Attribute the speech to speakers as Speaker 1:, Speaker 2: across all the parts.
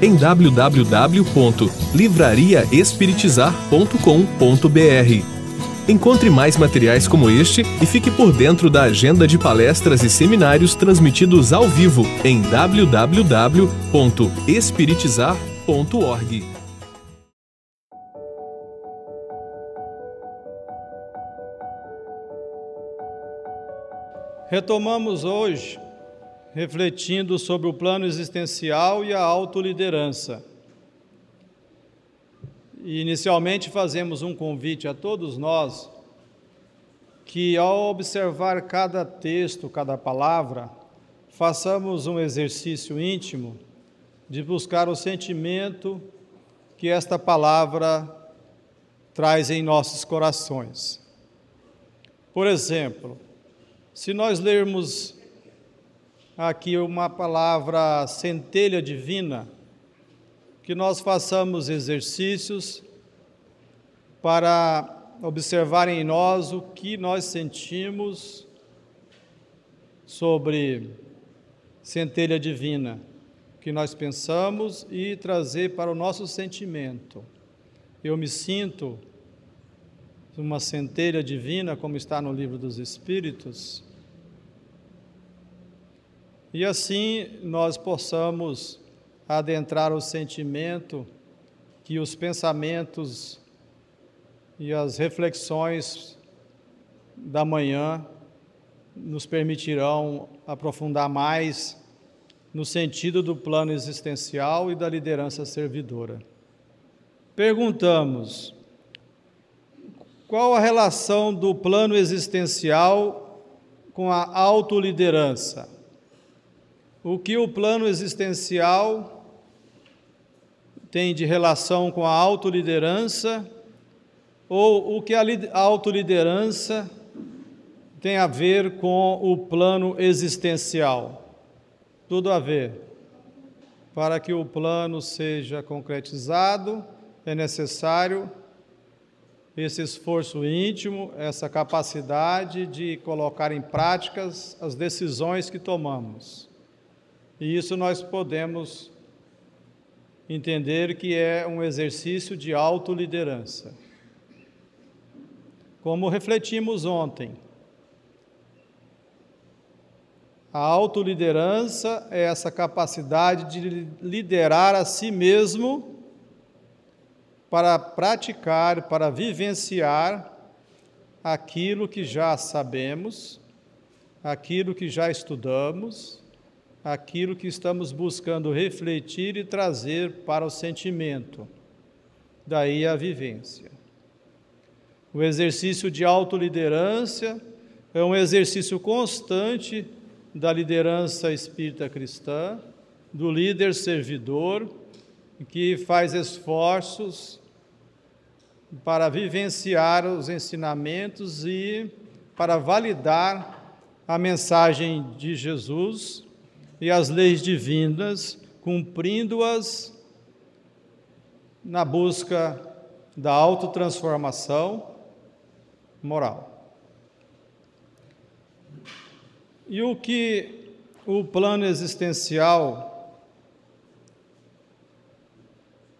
Speaker 1: em www.livrariaespiritizar.com.br. Encontre mais materiais como este e fique por dentro da agenda de palestras e seminários transmitidos ao vivo em www.espiritizar.org.
Speaker 2: Retomamos hoje refletindo sobre o plano existencial e a autoliderança. E inicialmente fazemos um convite a todos nós que ao observar cada texto, cada palavra, façamos um exercício íntimo de buscar o sentimento que esta palavra traz em nossos corações. Por exemplo, se nós lermos aqui uma palavra centelha divina, que nós façamos exercícios para observar em nós o que nós sentimos sobre centelha divina, o que nós pensamos e trazer para o nosso sentimento. Eu me sinto uma centelha divina, como está no livro dos Espíritos, e assim nós possamos adentrar o sentimento que os pensamentos e as reflexões da manhã nos permitirão aprofundar mais no sentido do plano existencial e da liderança servidora. Perguntamos: qual a relação do plano existencial com a autoliderança? O que o plano existencial tem de relação com a autoliderança ou o que a autoliderança tem a ver com o plano existencial. Tudo a ver. Para que o plano seja concretizado, é necessário esse esforço íntimo, essa capacidade de colocar em práticas as decisões que tomamos. E isso nós podemos entender que é um exercício de autoliderança. Como refletimos ontem, a autoliderança é essa capacidade de liderar a si mesmo para praticar, para vivenciar aquilo que já sabemos, aquilo que já estudamos aquilo que estamos buscando refletir e trazer para o sentimento, daí a vivência. O exercício de autoliderança é um exercício constante da liderança espírita cristã, do líder servidor, que faz esforços para vivenciar os ensinamentos e para validar a mensagem de Jesus e as leis divinas, cumprindo-as na busca da autotransformação moral. E o que o plano existencial,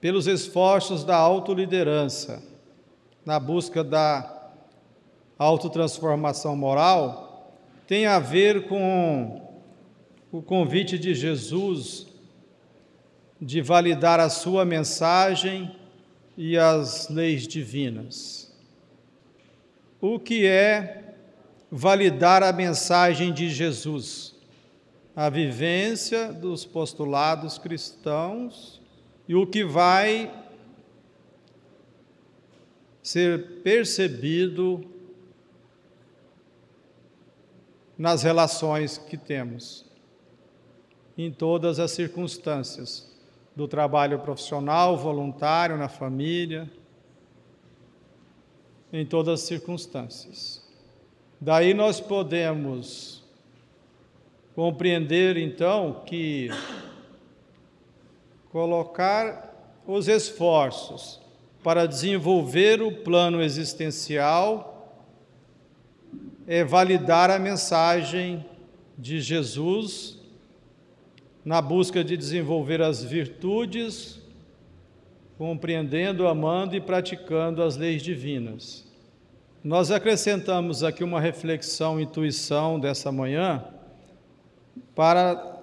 Speaker 2: pelos esforços da autoliderança, na busca da autotransformação moral, tem a ver com o convite de Jesus de validar a sua mensagem e as leis divinas. O que é validar a mensagem de Jesus? A vivência dos postulados cristãos e o que vai ser percebido nas relações que temos em todas as circunstâncias, do trabalho profissional, voluntário, na família, em todas as circunstâncias. Daí nós podemos compreender então que colocar os esforços para desenvolver o plano existencial é validar a mensagem de Jesus na busca de desenvolver as virtudes, compreendendo, amando e praticando as leis divinas. Nós acrescentamos aqui uma reflexão, intuição dessa manhã, para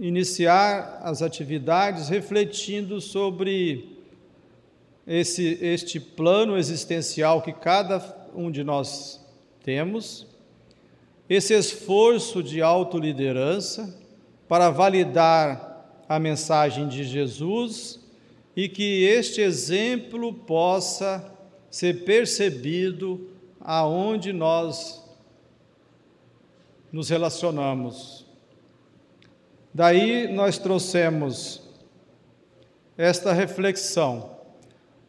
Speaker 2: iniciar as atividades refletindo sobre esse, este plano existencial que cada um de nós temos, esse esforço de autoliderança para validar a mensagem de Jesus e que este exemplo possa ser percebido aonde nós nos relacionamos. Daí nós trouxemos esta reflexão.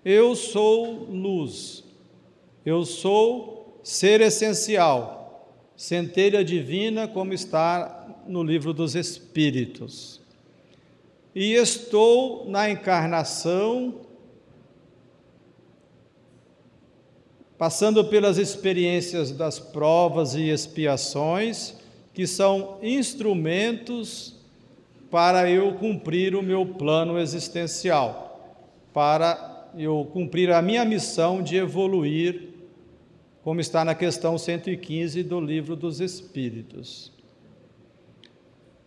Speaker 2: Eu sou luz, eu sou ser essencial, centelha divina, como está no livro dos Espíritos. E estou na encarnação, passando pelas experiências das provas e expiações, que são instrumentos para eu cumprir o meu plano existencial, para eu cumprir a minha missão de evoluir, como está na questão 115 do Livro dos Espíritos.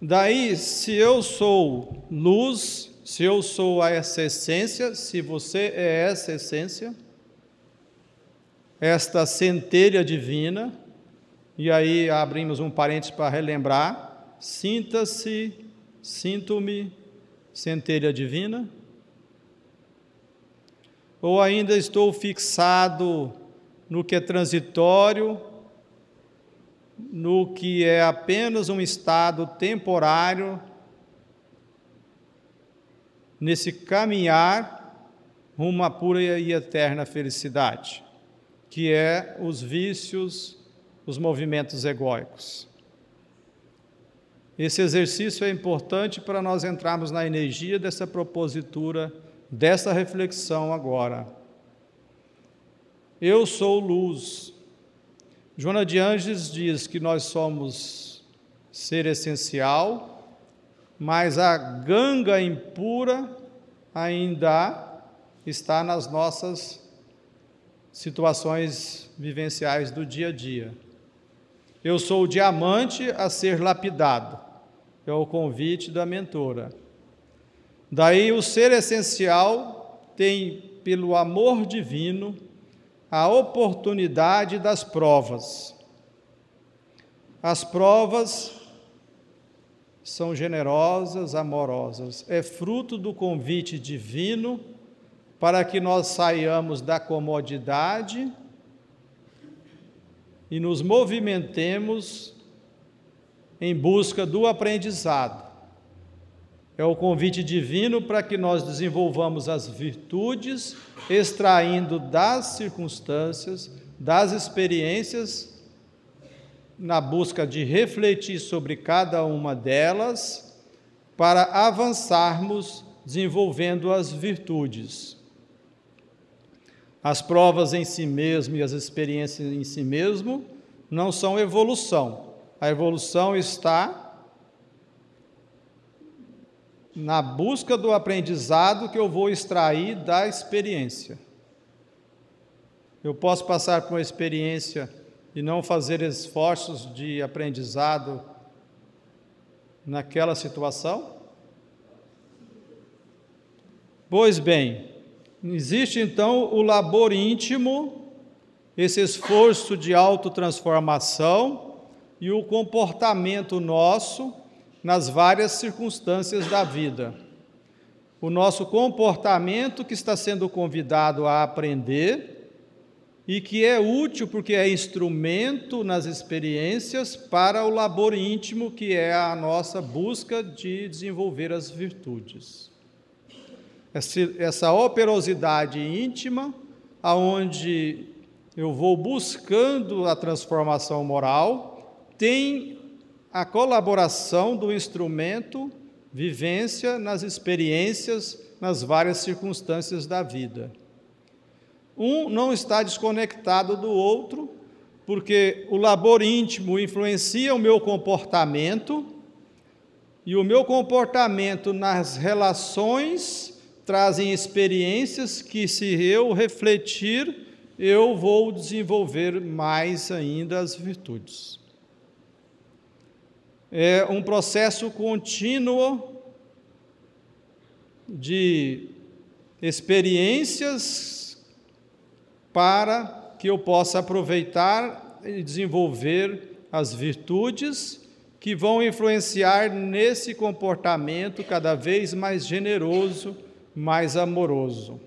Speaker 2: Daí, se eu sou luz, se eu sou essa essência, se você é essa essência, esta centelha divina, e aí abrimos um parênteses para relembrar, sinta-se, sinto-me, centelha divina, ou ainda estou fixado no que é transitório, no que é apenas um estado temporário, nesse caminhar rumo pura e eterna felicidade, que é os vícios, os movimentos egóicos. Esse exercício é importante para nós entrarmos na energia dessa propositura, dessa reflexão agora. Eu sou luz, Joana de Anges diz que nós somos ser essencial, mas a ganga impura ainda está nas nossas situações vivenciais do dia a dia. Eu sou o diamante a ser lapidado, é o convite da mentora. Daí o ser essencial tem, pelo amor divino, a oportunidade das provas. As provas são generosas, amorosas, é fruto do convite divino para que nós saiamos da comodidade e nos movimentemos em busca do aprendizado. É o convite divino para que nós desenvolvamos as virtudes, extraindo das circunstâncias, das experiências, na busca de refletir sobre cada uma delas, para avançarmos desenvolvendo as virtudes. As provas em si mesmo e as experiências em si mesmo não são evolução. A evolução está na busca do aprendizado que eu vou extrair da experiência. Eu posso passar por uma experiência e não fazer esforços de aprendizado naquela situação? Pois bem, existe então o labor íntimo, esse esforço de autotransformação e o comportamento nosso nas várias circunstâncias da vida. O nosso comportamento que está sendo convidado a aprender e que é útil porque é instrumento nas experiências para o labor íntimo, que é a nossa busca de desenvolver as virtudes. essa operosidade íntima, aonde eu vou buscando a transformação moral, tem a colaboração do instrumento vivência nas experiências, nas várias circunstâncias da vida. Um não está desconectado do outro, porque o labor íntimo influencia o meu comportamento, e o meu comportamento nas relações trazem experiências que, se eu refletir, eu vou desenvolver mais ainda as virtudes. É um processo contínuo de experiências para que eu possa aproveitar e desenvolver as virtudes que vão influenciar nesse comportamento cada vez mais generoso, mais amoroso.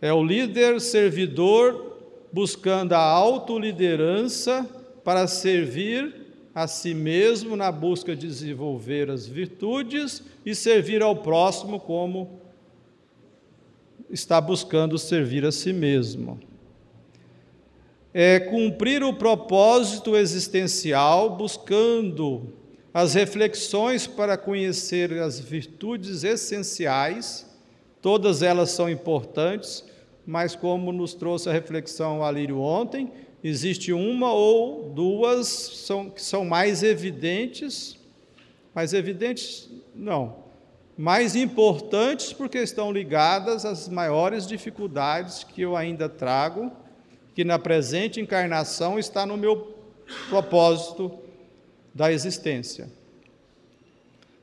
Speaker 2: É o líder servidor buscando a autoliderança para servir a si mesmo na busca de desenvolver as virtudes e servir ao próximo como está buscando servir a si mesmo. É cumprir o propósito existencial, buscando as reflexões para conhecer as virtudes essenciais, todas elas são importantes, mas como nos trouxe a reflexão Alírio ontem, existe uma ou duas são, que são mais evidentes, mais evidentes não, mais importantes porque estão ligadas às maiores dificuldades que eu ainda trago, que na presente encarnação está no meu propósito da existência.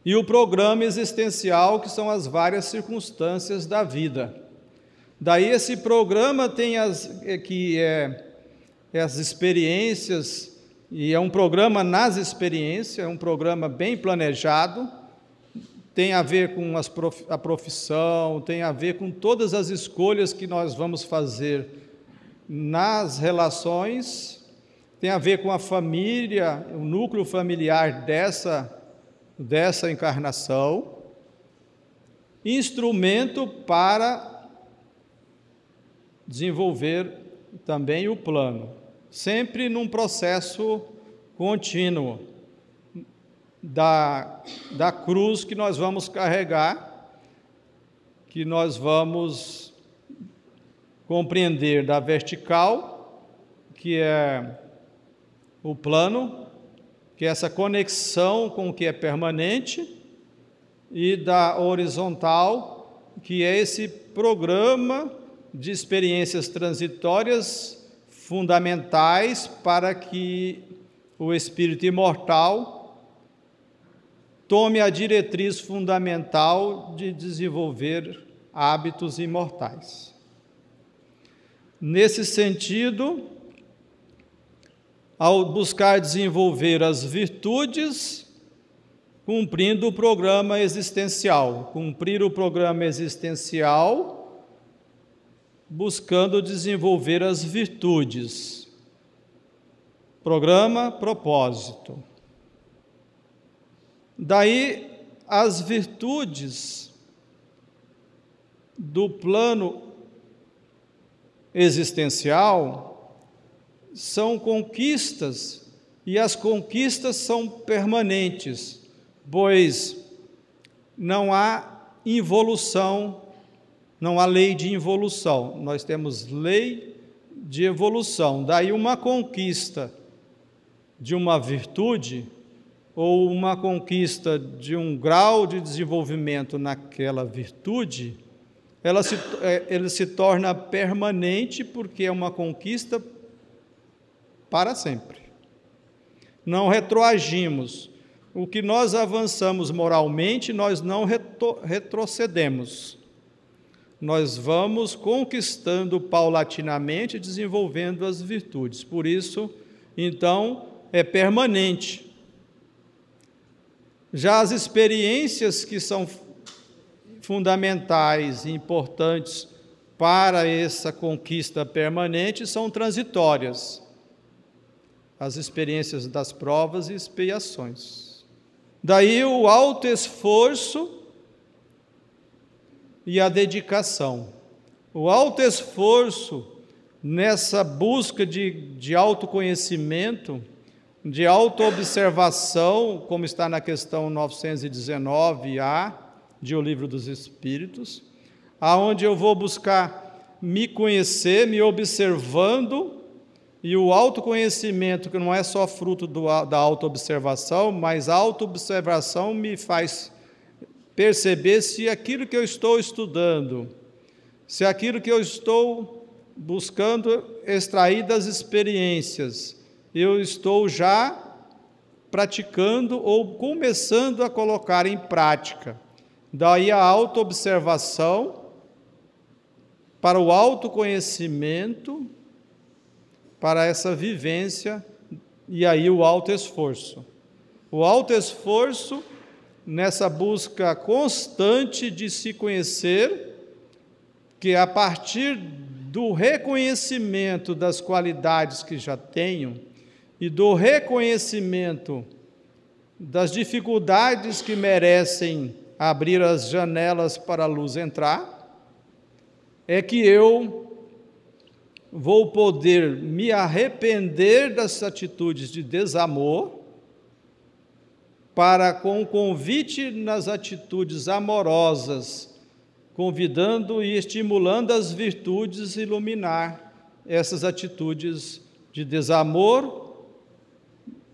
Speaker 2: E o programa existencial, que são as várias circunstâncias da vida. Daí esse programa tem as é, que é as experiências, e é um programa nas experiências, é um programa bem planejado, tem a ver com prof, a profissão, tem a ver com todas as escolhas que nós vamos fazer nas relações, tem a ver com a família, o núcleo familiar dessa, dessa encarnação, instrumento para desenvolver também o plano sempre num processo contínuo da, da cruz que nós vamos carregar, que nós vamos compreender da vertical, que é o plano, que é essa conexão com o que é permanente, e da horizontal, que é esse programa de experiências transitórias fundamentais para que o espírito imortal tome a diretriz fundamental de desenvolver hábitos imortais. Nesse sentido, ao buscar desenvolver as virtudes, cumprindo o programa existencial. Cumprir o programa existencial buscando desenvolver as virtudes. Programa, propósito. Daí as virtudes do plano existencial são conquistas e as conquistas são permanentes, pois não há involução não há lei de involução, nós temos lei de evolução. Daí uma conquista de uma virtude ou uma conquista de um grau de desenvolvimento naquela virtude, ela se, é, ele se torna permanente porque é uma conquista para sempre. Não retroagimos. O que nós avançamos moralmente, nós não retro, retrocedemos nós vamos conquistando paulatinamente, desenvolvendo as virtudes. Por isso, então, é permanente. Já as experiências que são fundamentais e importantes para essa conquista permanente são transitórias. As experiências das provas e expiações. Daí o alto esforço e a dedicação. O alto esforço nessa busca de, de autoconhecimento, de autoobservação, como está na questão 919A de O Livro dos Espíritos, aonde eu vou buscar me conhecer, me observando, e o autoconhecimento, que não é só fruto do, da autoobservação, mas a autoobservação me faz perceber se aquilo que eu estou estudando, se aquilo que eu estou buscando extrair das experiências, eu estou já praticando ou começando a colocar em prática. Daí a autoobservação para o autoconhecimento, para essa vivência e aí o alto esforço. O alto esforço nessa busca constante de se conhecer, que a partir do reconhecimento das qualidades que já tenho e do reconhecimento das dificuldades que merecem abrir as janelas para a luz entrar, é que eu vou poder me arrepender das atitudes de desamor para com o convite nas atitudes amorosas, convidando e estimulando as virtudes iluminar essas atitudes de desamor,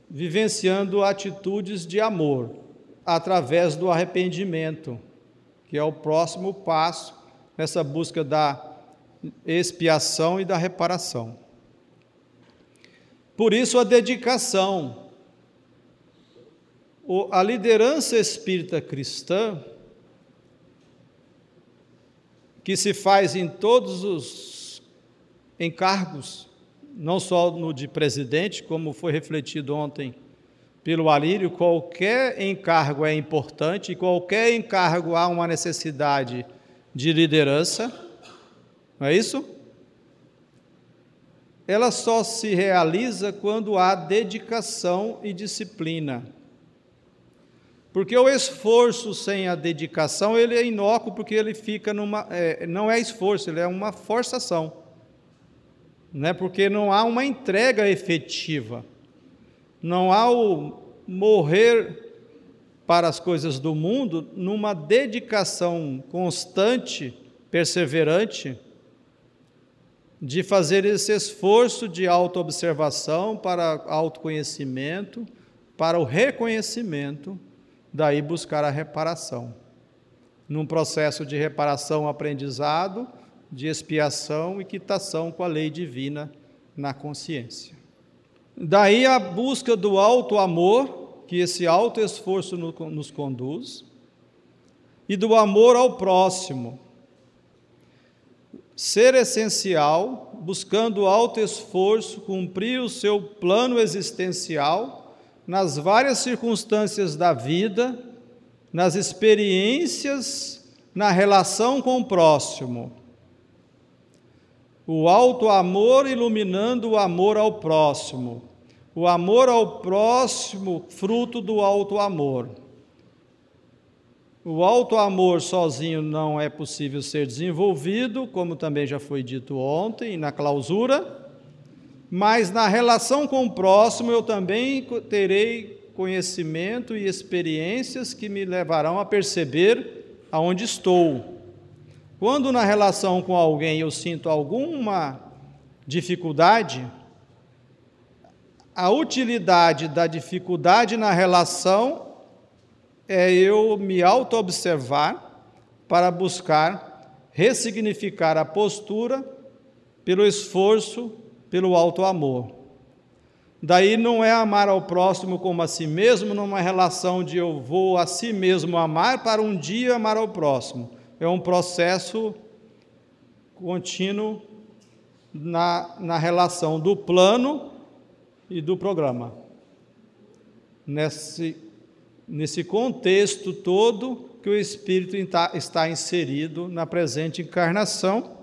Speaker 2: vivenciando atitudes de amor através do arrependimento, que é o próximo passo nessa busca da expiação e da reparação. Por isso a dedicação, a liderança espírita cristã, que se faz em todos os encargos, não só no de presidente, como foi refletido ontem pelo Alírio, qualquer encargo é importante qualquer encargo há uma necessidade de liderança, não é isso? Ela só se realiza quando há dedicação e disciplina. Porque o esforço sem a dedicação, ele é inócuo, porque ele fica numa. É, não é esforço, ele é uma forçação. Né? Porque não há uma entrega efetiva. Não há o morrer para as coisas do mundo numa dedicação constante, perseverante, de fazer esse esforço de autoobservação para autoconhecimento, para o reconhecimento daí buscar a reparação. Num processo de reparação, aprendizado, de expiação e quitação com a lei divina na consciência. Daí a busca do alto amor, que esse alto esforço nos conduz, e do amor ao próximo. Ser essencial, buscando alto esforço, cumprir o seu plano existencial nas várias circunstâncias da vida, nas experiências, na relação com o próximo. O alto amor iluminando o amor ao próximo. O amor ao próximo, fruto do alto amor. O alto amor sozinho não é possível ser desenvolvido, como também já foi dito ontem na clausura mas na relação com o próximo eu também terei conhecimento e experiências que me levarão a perceber aonde estou. Quando na relação com alguém eu sinto alguma dificuldade, a utilidade da dificuldade na relação é eu me auto-observar para buscar ressignificar a postura pelo esforço pelo alto amor. Daí não é amar ao próximo como a si mesmo, numa relação de eu vou a si mesmo amar para um dia amar ao próximo. É um processo contínuo na, na relação do plano e do programa. Nesse, nesse contexto todo que o Espírito está inserido na presente encarnação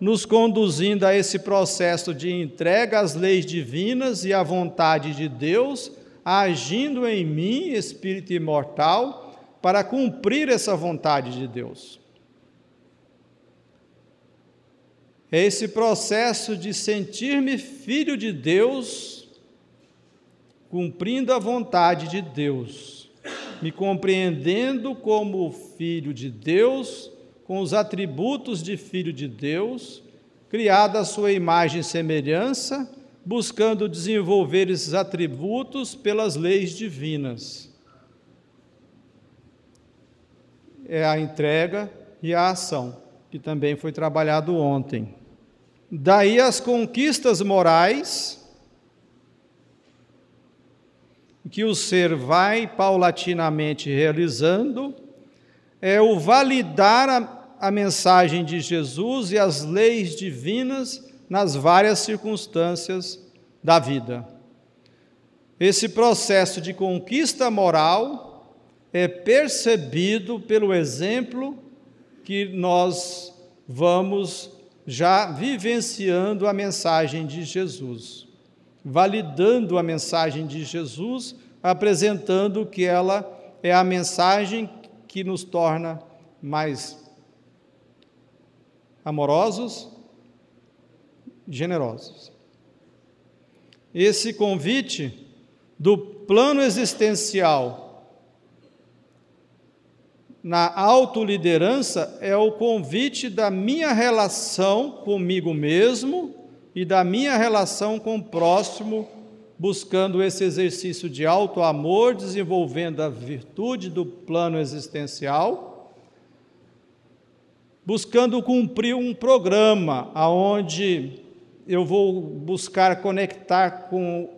Speaker 2: nos conduzindo a esse processo de entrega às leis divinas e à vontade de Deus, agindo em mim, espírito imortal, para cumprir essa vontade de Deus. É esse processo de sentir-me filho de Deus, cumprindo a vontade de Deus, me compreendendo como filho de Deus com os atributos de filho de Deus, criado à sua imagem e semelhança, buscando desenvolver esses atributos pelas leis divinas. É a entrega e a ação, que também foi trabalhado ontem. Daí as conquistas morais que o ser vai paulatinamente realizando é o validar a, a, mensagem de Jesus e as leis divinas nas várias circunstâncias da vida. Esse processo de conquista moral é percebido pelo exemplo que nós vamos já vivenciando a mensagem de Jesus, validando a mensagem de Jesus, apresentando que ela é a mensagem que nos torna mais amorosos, generosos. Esse convite do plano existencial na autoliderança é o convite da minha relação comigo mesmo e da minha relação com o próximo, buscando esse exercício de alto amor, desenvolvendo a virtude do plano existencial, buscando cumprir um programa aonde eu vou buscar conectar com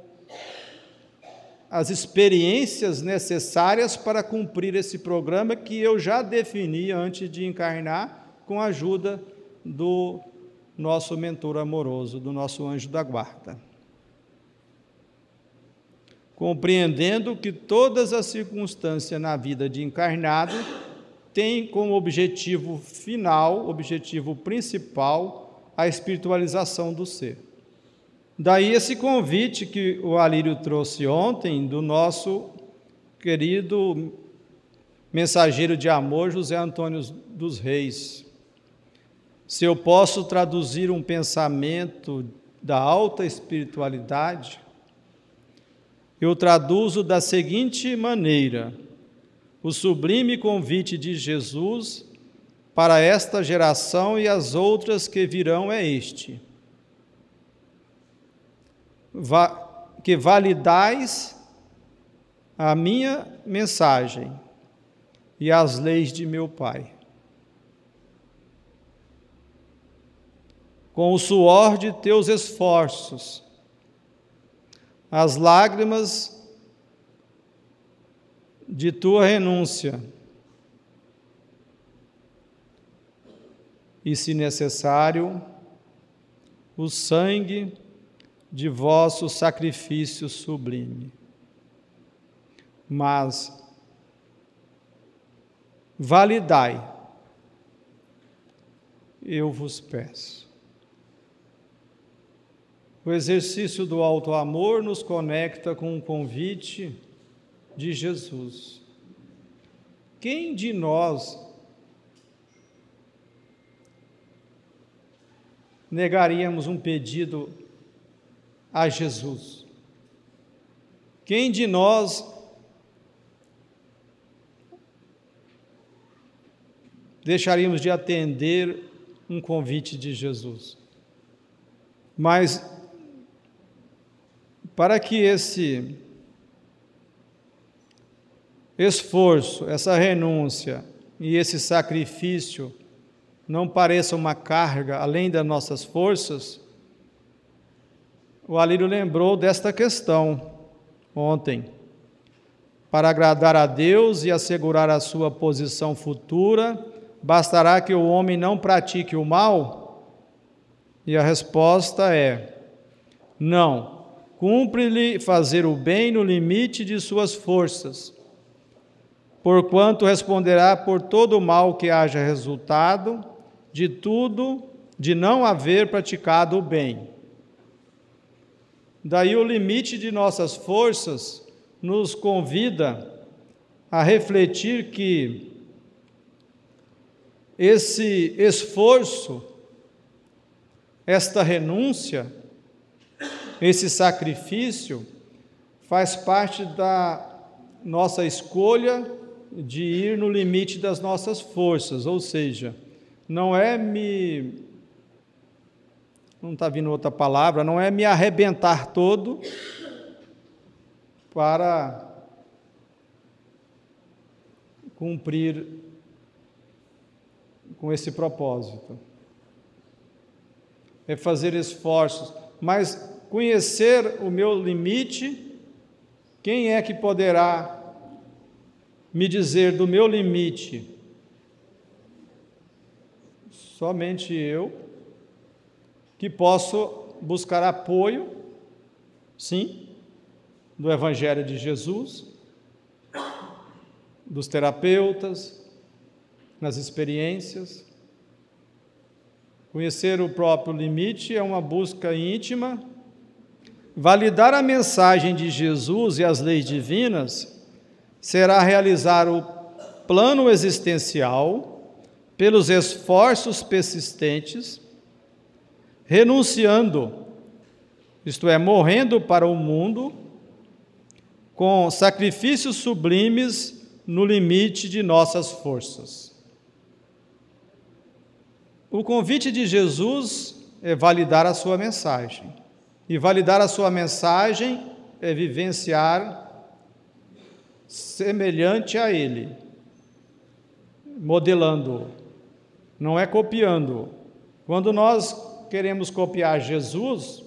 Speaker 2: as experiências necessárias para cumprir esse programa que eu já defini antes de encarnar, com a ajuda do nosso mentor amoroso, do nosso anjo da guarda. Compreendendo que todas as circunstâncias na vida de encarnado têm como objetivo final, objetivo principal, a espiritualização do ser. Daí esse convite que o Alírio trouxe ontem do nosso querido mensageiro de amor, José Antônio dos Reis. Se eu posso traduzir um pensamento da alta espiritualidade, eu traduzo da seguinte maneira: o sublime convite de Jesus para esta geração e as outras que virão é este que validais a minha mensagem e as leis de meu Pai. Com o suor de teus esforços, as lágrimas de tua renúncia, e, se necessário, o sangue de vosso sacrifício sublime. Mas validai, eu vos peço. O exercício do alto amor nos conecta com o convite de Jesus. Quem de nós negaríamos um pedido a Jesus. Quem de nós deixaríamos de atender um convite de Jesus? Mas para que esse esforço, essa renúncia e esse sacrifício não pareça uma carga além das nossas forças, o Alírio lembrou desta questão ontem. Para agradar a Deus e assegurar a sua posição futura, bastará que o homem não pratique o mal? E a resposta é: não. Cumpre-lhe fazer o bem no limite de suas forças, porquanto responderá por todo o mal que haja resultado de tudo de não haver praticado o bem. Daí o limite de nossas forças nos convida a refletir que esse esforço Esta renúncia, esse sacrifício, faz parte da nossa escolha de ir no limite das nossas forças, ou seja, não é me. Não está vindo outra palavra, não é me arrebentar todo para cumprir com esse propósito. É fazer esforços, mas conhecer o meu limite, quem é que poderá me dizer do meu limite? Somente eu, que posso buscar apoio, sim, do Evangelho de Jesus, dos terapeutas, nas experiências. Conhecer o próprio limite é uma busca íntima. Validar a mensagem de Jesus e as leis divinas será realizar o plano existencial pelos esforços persistentes, renunciando, isto é, morrendo para o mundo, com sacrifícios sublimes no limite de nossas forças. O convite de Jesus é validar a sua mensagem. E validar a sua mensagem é vivenciar semelhante a Ele, modelando, não é copiando. Quando nós queremos copiar Jesus,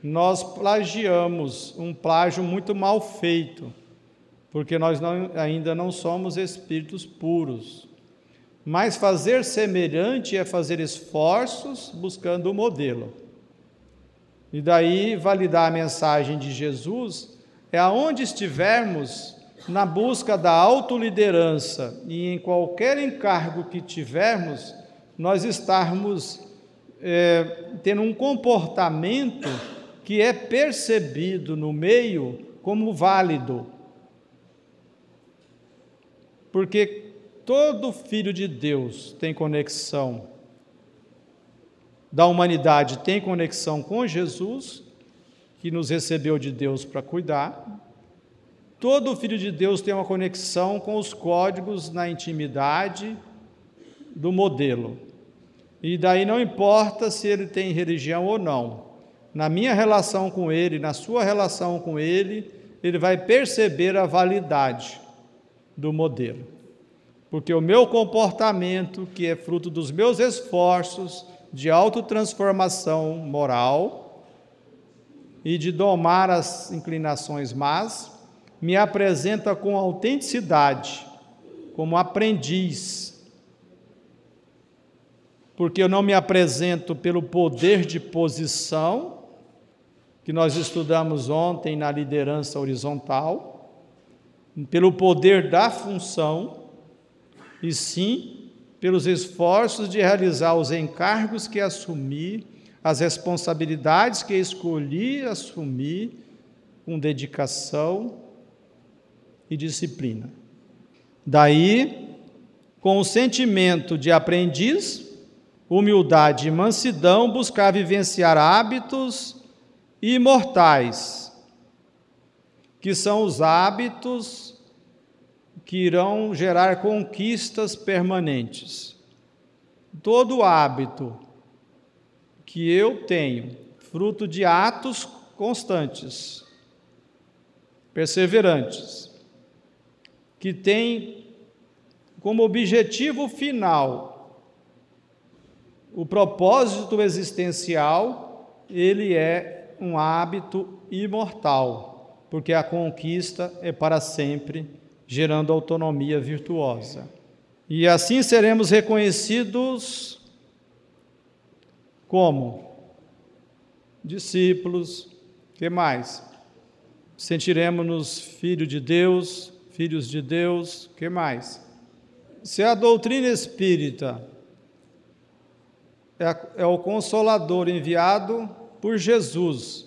Speaker 2: nós plagiamos um plágio muito mal feito, porque nós não, ainda não somos espíritos puros. Mas fazer semelhante é fazer esforços buscando o modelo. E daí validar a mensagem de Jesus é aonde estivermos na busca da autoliderança e em qualquer encargo que tivermos, nós estarmos é, tendo um comportamento que é percebido no meio como válido. Porque todo filho de Deus tem conexão, da humanidade tem conexão com Jesus, que nos recebeu de Deus para cuidar, Todo filho de Deus tem uma conexão com os códigos na intimidade do modelo. E daí não importa se ele tem religião ou não. Na minha relação com ele, na sua relação com ele, ele vai perceber a validade do modelo. Porque o meu comportamento, que é fruto dos meus esforços de autotransformação moral e de domar as inclinações más, me apresenta com autenticidade, como aprendiz, porque eu não me apresento pelo poder de posição, que nós estudamos ontem na liderança horizontal, pelo poder da função, e sim pelos esforços de realizar os encargos que assumi, as responsabilidades que escolhi assumir com dedicação e disciplina. Daí, com o sentimento de aprendiz, humildade e mansidão, buscar vivenciar hábitos imortais, que são os hábitos que irão gerar conquistas permanentes. Todo hábito que eu tenho, fruto de atos constantes, perseverantes, que tem como objetivo final o propósito existencial, ele é um hábito imortal, porque a conquista é para sempre, gerando autonomia virtuosa. E assim seremos reconhecidos como discípulos, que mais? Sentiremos-nos filhos de Deus, filhos de Deus, que mais? Se a doutrina espírita é, é o consolador enviado por Jesus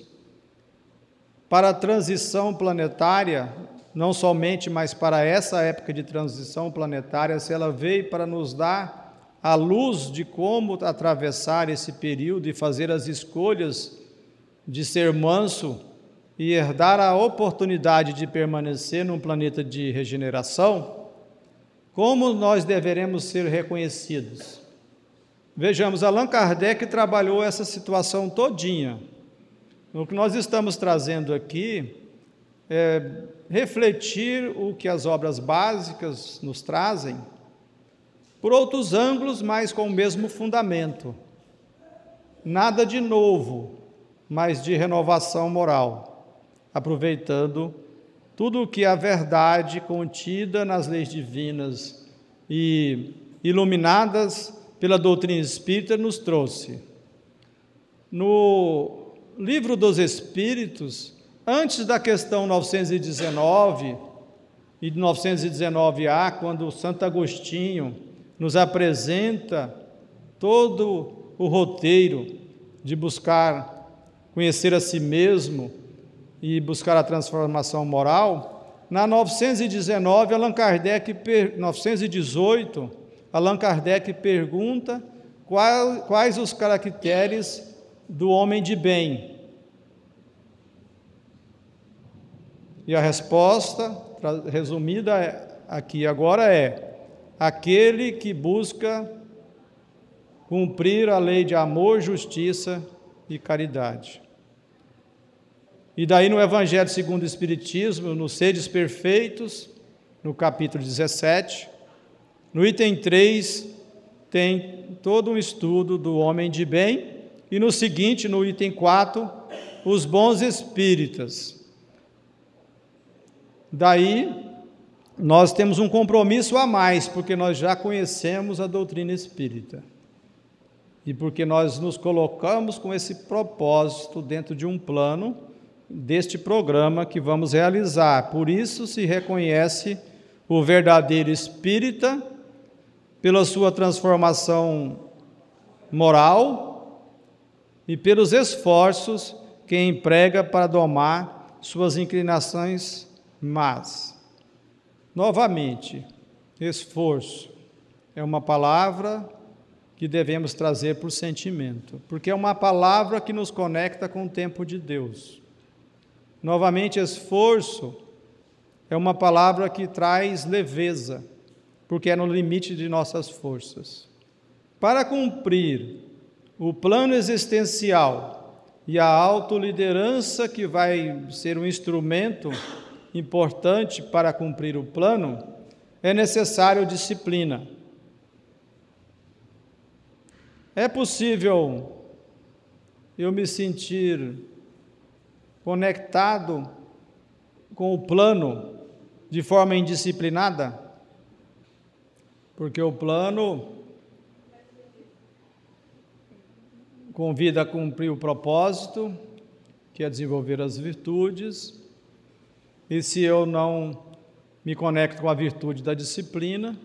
Speaker 2: para a transição planetária, não somente, mas para essa época de transição planetária, se ela veio para nos dar à luz de como atravessar esse período e fazer as escolhas de ser manso e herdar a oportunidade de permanecer num planeta de regeneração, como nós deveremos ser reconhecidos? Vejamos, Allan Kardec trabalhou essa situação todinha. O que nós estamos trazendo aqui é refletir o que as obras básicas nos trazem por outros ângulos, mas com o mesmo fundamento. Nada de novo, mas de renovação moral, aproveitando tudo o que a verdade contida nas leis divinas e iluminadas pela doutrina espírita nos trouxe. No livro dos Espíritos, antes da questão 919 e 919A, quando Santo Agostinho nos apresenta todo o roteiro de buscar conhecer a si mesmo e buscar a transformação moral, na 919, Allan Kardec, 918, Allan Kardec pergunta quais os caracteres do homem de bem. E a resposta, resumida aqui agora, é: aquele que busca cumprir a lei de amor, justiça e caridade. E daí no Evangelho segundo o Espiritismo, no Sedes Perfeitos, no capítulo 17, no item 3, tem todo um estudo do homem de bem, e no seguinte, no item 4, os bons espíritas. Daí nós temos um compromisso a mais, porque nós já conhecemos a doutrina espírita. E porque nós nos colocamos com esse propósito dentro de um plano deste programa que vamos realizar. Por isso se reconhece o verdadeiro espírita pela sua transformação moral e pelos esforços que emprega para domar suas inclinações más. Novamente, esforço é uma palavra que devemos trazer por sentimento, porque é uma palavra que nos conecta com o tempo de Deus. Novamente, esforço é uma palavra que traz leveza, porque é no limite de nossas forças. Para cumprir o plano existencial e a autoliderança que vai ser um instrumento importante para cumprir o plano, é necessário disciplina. É possível eu me sentir conectado com o plano de forma indisciplinada? Porque o plano convida a cumprir o propósito, que é desenvolver as virtudes, e se eu não me conecto com a virtude da disciplina,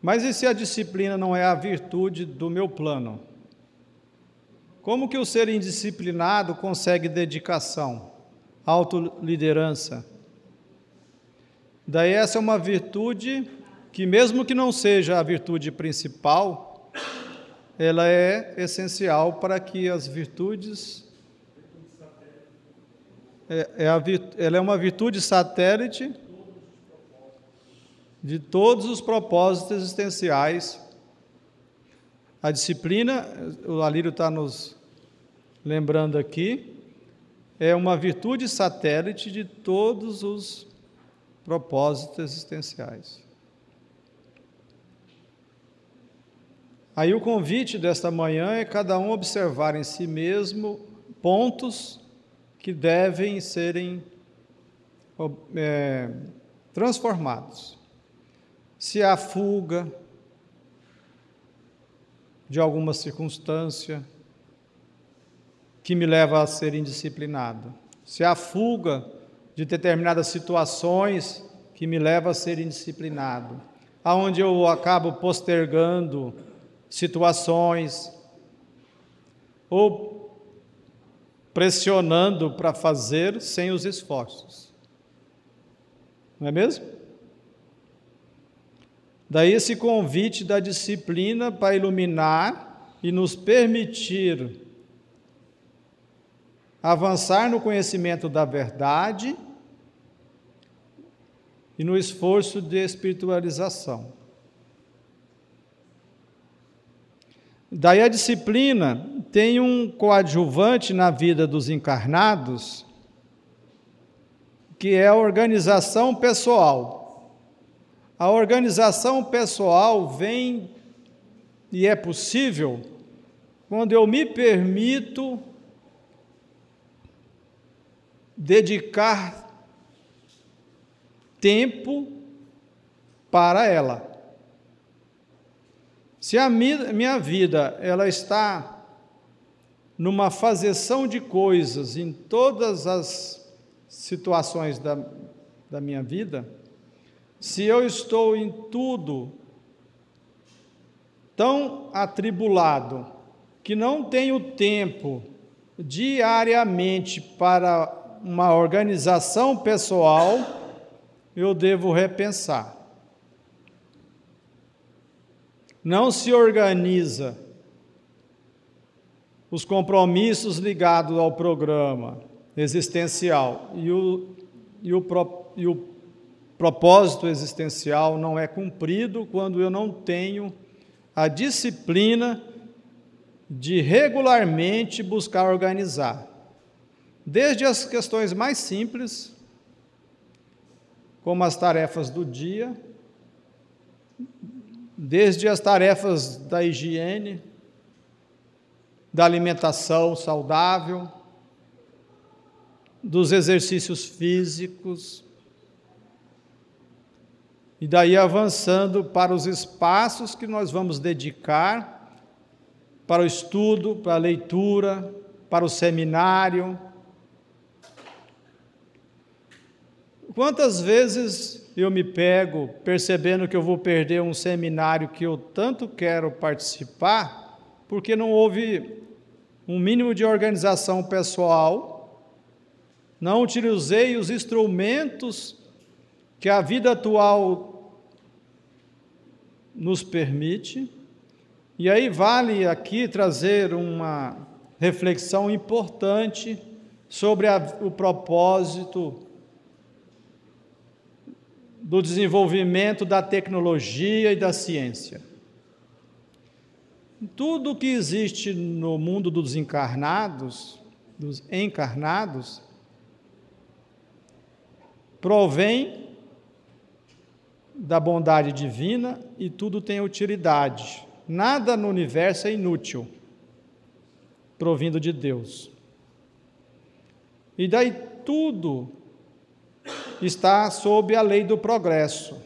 Speaker 2: mas e se a disciplina não é a virtude do meu plano? Como que o ser indisciplinado consegue dedicação, autoliderança? Daí essa é uma virtude que mesmo que não seja a virtude principal, ela é essencial para que as virtudes é, é a, ela é uma virtude satélite de todos os propósitos existenciais. A disciplina, o Alírio está nos lembrando aqui, é uma virtude satélite de todos os propósitos existenciais. Aí o convite desta manhã é cada um observar em si mesmo pontos que devem serem é, transformados. Se há fuga de alguma circunstância que me leva a ser indisciplinado, se há fuga de determinadas situações que me leva a ser indisciplinado, aonde eu acabo postergando situações ou pressionando para fazer sem os esforços. Não é mesmo? Daí esse convite da disciplina para iluminar e nos permitir avançar no conhecimento da verdade e no esforço de espiritualização. Daí a disciplina tem um coadjuvante na vida dos encarnados, que é a organização pessoal. A organização pessoal vem e é possível quando eu me permito dedicar tempo para ela. Se a minha vida ela está numa fazeção de coisas em todas as situações da, da minha vida, se eu estou em tudo tão atribulado que não tenho tempo diariamente para uma organização pessoal, eu devo repensar. Não se organiza os compromissos ligados ao programa existencial e o, e o, e o propósito existencial não é cumprido quando eu não tenho a disciplina de regularmente buscar organizar. Desde as questões mais simples, como as tarefas do dia, desde as tarefas da higiene, da alimentação saudável, dos exercícios físicos, e daí avançando para os espaços que nós vamos dedicar para o estudo, para a leitura, para o seminário. Quantas vezes eu me pego percebendo que eu vou perder um seminário que eu tanto quero participar, porque não houve um mínimo de organização pessoal, não utilizei os instrumentos que a vida atual nos permite. E aí vale aqui trazer uma reflexão importante sobre a, o propósito do desenvolvimento da tecnologia e da ciência. Tudo que existe no mundo dos encarnados, dos encarnados, provém da bondade divina e tudo tem utilidade. Nada no universo é inútil, provindo de Deus. E daí tudo está sob a lei do progresso.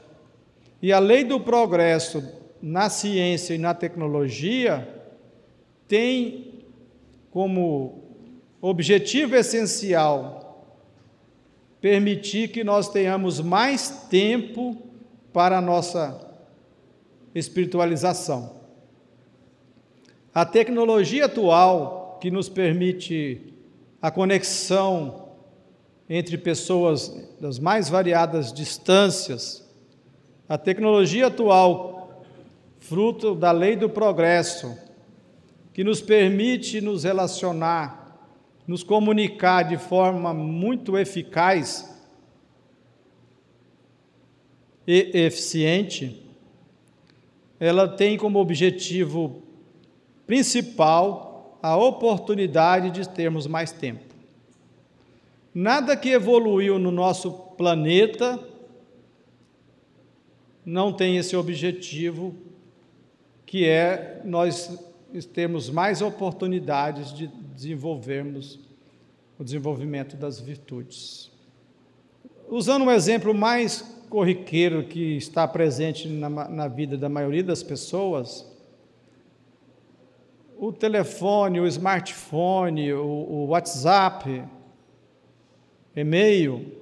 Speaker 2: E a lei do progresso na ciência e na tecnologia tem como objetivo essencial permitir que nós tenhamos mais tempo para a nossa espiritualização. A tecnologia atual, que nos permite a conexão entre pessoas das mais variadas distâncias, a tecnologia atual fruto da lei do progresso, que nos permite nos relacionar, nos comunicar de forma muito eficaz e eficiente, ela tem como objetivo principal a oportunidade de termos mais tempo. Nada que evoluiu no nosso planeta não tem esse objetivo que é nós termos mais oportunidades de desenvolvermos o desenvolvimento das virtudes. Usando um exemplo mais corriqueiro que está presente na, na vida da maioria das pessoas, o telefone, o smartphone, o, o WhatsApp, e-mail,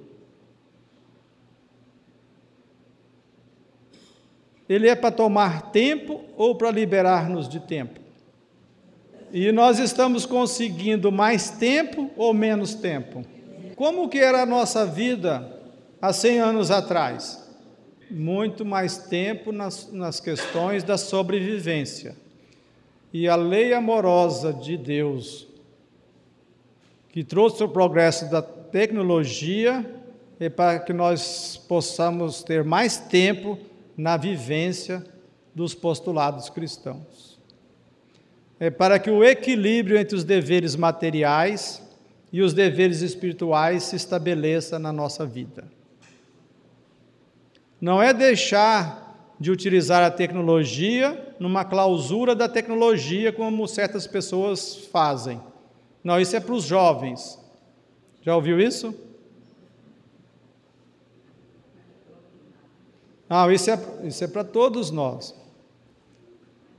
Speaker 2: ele é para tomar tempo ou para liberar-nos de tempo? E nós estamos conseguindo mais tempo ou menos tempo? Como que era a nossa vida há 100 anos atrás? muito mais tempo nas, nas questões da sobrevivência. E a lei amorosa de Deus, que trouxe o progresso da tecnologia, é para que nós possamos ter mais tempo na vivência dos postulados cristãos. É para que o equilíbrio entre os deveres materiais e os deveres espirituais se estabeleça na nossa vida. Não é deixar de utilizar a tecnologia numa clausura da tecnologia, como certas pessoas fazem. Não, isso é para os jovens. Já ouviu isso? Não, isso é, isso é para todos nós.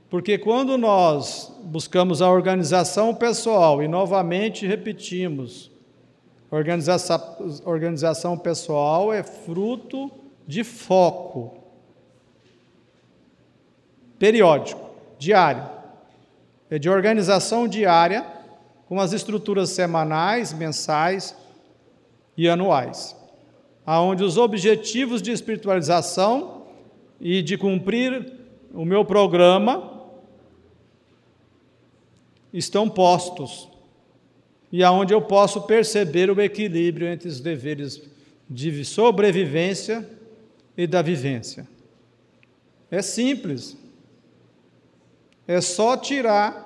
Speaker 2: Porque quando nós buscamos a organização pessoal, e novamente repetimos, organização, organização pessoal é fruto de foco periódico, diário. É de organização diária, com as estruturas semanais, mensais e anuais, aonde os objetivos de espiritualização e de cumprir o meu programa estão postos e aonde eu posso perceber o equilíbrio entre os deveres de sobrevivência e da vivência. É simples. É só tirar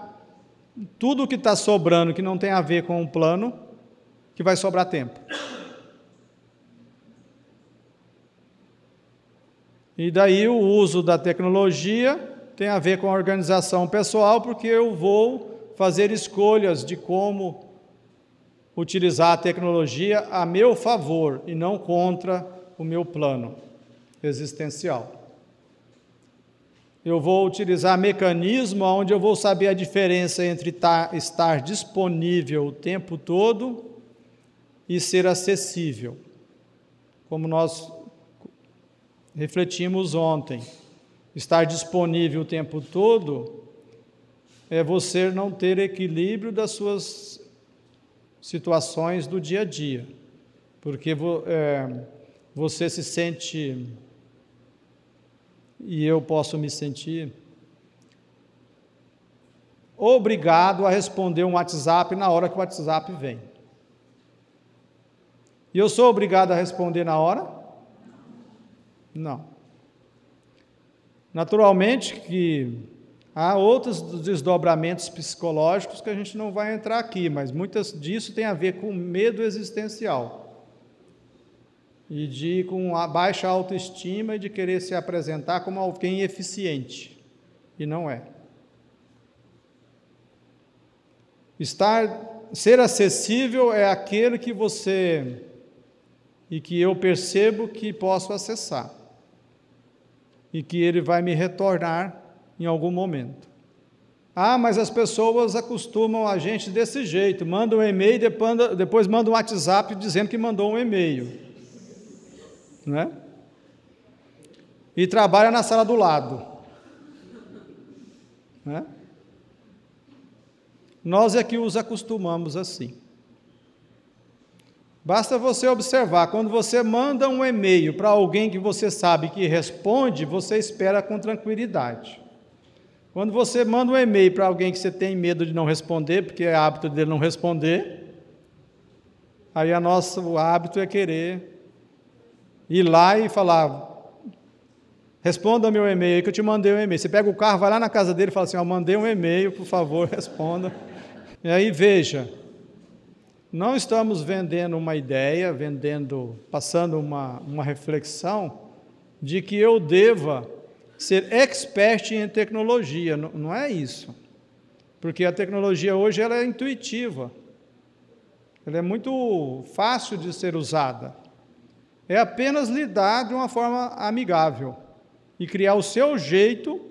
Speaker 2: tudo que está sobrando que não tem a ver com o plano, que vai sobrar tempo. E daí o uso da tecnologia tem a ver com a organização pessoal, porque eu vou fazer escolhas de como utilizar a tecnologia a meu favor e não contra o meu plano existencial. Eu vou utilizar mecanismo onde eu vou saber a diferença entre estar disponível o tempo todo e ser acessível. Como nós refletimos ontem, estar disponível o tempo todo é você não ter equilíbrio das suas situações do dia a dia, porque é, você se sente, e eu posso me sentir, obrigado a responder um WhatsApp na hora que o WhatsApp vem. E eu sou obrigado a responder na hora? Não. Naturalmente que Há outros desdobramentos psicológicos que a gente não vai entrar aqui, mas muitas disso tem a ver com medo existencial. E de com a baixa autoestima e de querer se apresentar como alguém eficiente. E não é. Estar ser acessível é aquele que você e que eu percebo que posso acessar. E que ele vai me retornar em algum momento. Ah, mas as pessoas acostumam a gente desse jeito, mandam um e-mail, depois, mandam um WhatsApp dizendo que mandou um e-mail. Né? E trabalha na sala do lado. Né? Nós é que os acostumamos assim. Basta você observar, quando você manda um e-mail para alguém que você sabe que responde, você espera com tranquilidade. Quando você manda um e-mail para alguém que você tem medo de não responder, porque é hábito dele não responder, aí nossa, o hábito é querer ir lá e falar: responda meu e-mail, que eu te mandei um e-mail. Você pega o carro, vai lá na casa dele e fala assim: Eu mandei um e-mail, por favor, responda. E aí veja, não estamos vendendo uma ideia, vendendo, passando uma, uma reflexão de que eu deva ser expert em tecnologia, não é isso. Porque a tecnologia hoje ela é intuitiva. Ela é muito fácil de ser usada. É apenas lidar de uma forma amigável e criar o seu jeito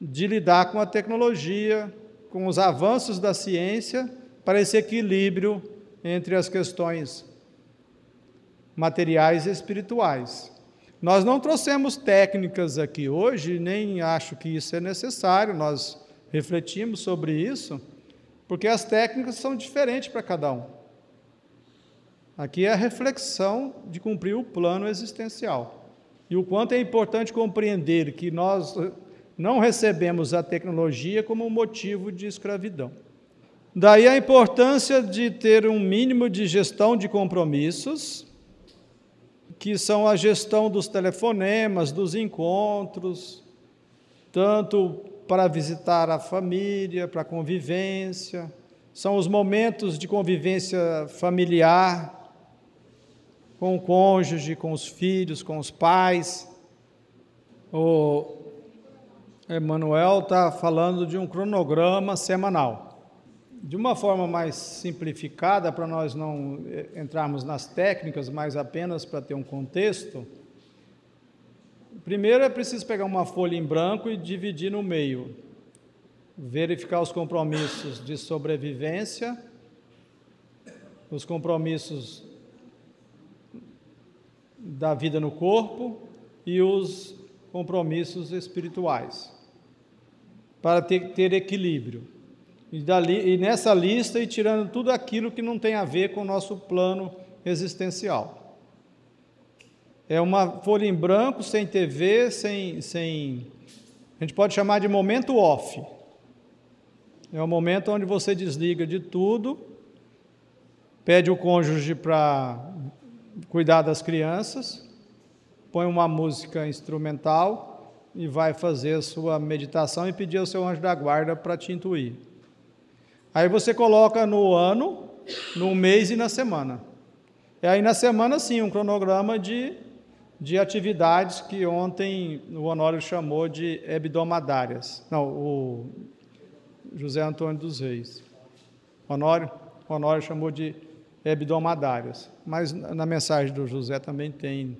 Speaker 2: de lidar com a tecnologia, com os avanços da ciência, para esse equilíbrio entre as questões materiais e espirituais. Nós não trouxemos técnicas aqui hoje, nem acho que isso é necessário, nós refletimos sobre isso, porque as técnicas são diferentes para cada um. Aqui é a reflexão de cumprir o plano existencial. e o quanto é importante compreender que nós não recebemos a tecnologia como motivo de escravidão. Daí a importância de ter um mínimo de gestão de compromissos, que são a gestão dos telefonemas, dos encontros, tanto para visitar a família, para convivência, são os momentos de convivência familiar com o cônjuge, com os filhos, com os pais. O Emanuel está falando de um cronograma semanal. De uma forma mais simplificada, para nós não entrarmos nas técnicas, mas apenas para ter um contexto, primeiro é preciso pegar uma folha em branco e dividir no meio. Verificar os compromissos de sobrevivência, os compromissos da vida no corpo e os compromissos espirituais, para ter, ter equilíbrio. E, dali, e nessa lista ir tirando tudo aquilo que não tem a ver com o nosso plano existencial. É uma folha em branco, sem TV, sem, sem. A gente pode chamar de momento off. É o momento onde você desliga de tudo, pede o cônjuge para cuidar das crianças, põe uma música instrumental e vai fazer a sua meditação e pedir ao seu anjo da guarda para te intuir. Aí você coloca no ano, no mês e na semana. E aí na semana, sim, um cronograma de, de atividades que ontem o Honório chamou de hebdomadárias. Não, o José Antônio dos Reis. Honório, Honório chamou de hebdomadárias. Mas na mensagem do José também tem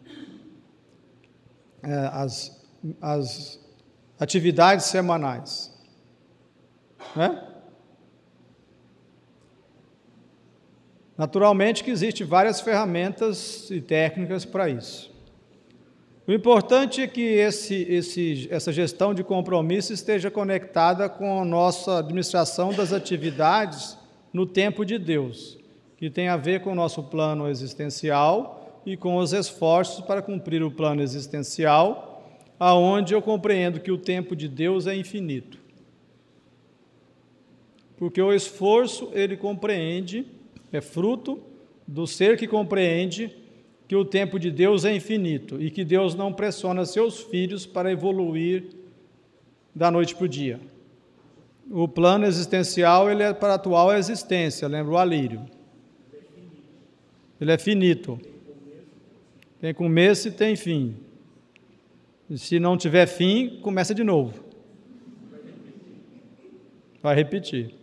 Speaker 2: é, as, as atividades semanais. Né? Naturalmente que existem várias ferramentas e técnicas para isso. O importante é que esse, esse, essa gestão de compromisso esteja conectada com a nossa administração das atividades no tempo de Deus que tem a ver com o nosso plano existencial e com os esforços para cumprir o plano existencial, aonde eu compreendo que o tempo de Deus é infinito. Porque o esforço, ele compreende, é fruto do ser que compreende que o tempo de Deus é infinito e que Deus não pressiona seus filhos para evoluir da noite para o dia. O plano existencial ele é para a atual existência, lembra o Alírio. Ele é finito. Tem começo e tem fim. E se não tiver fim, começa de novo. Vai repetir.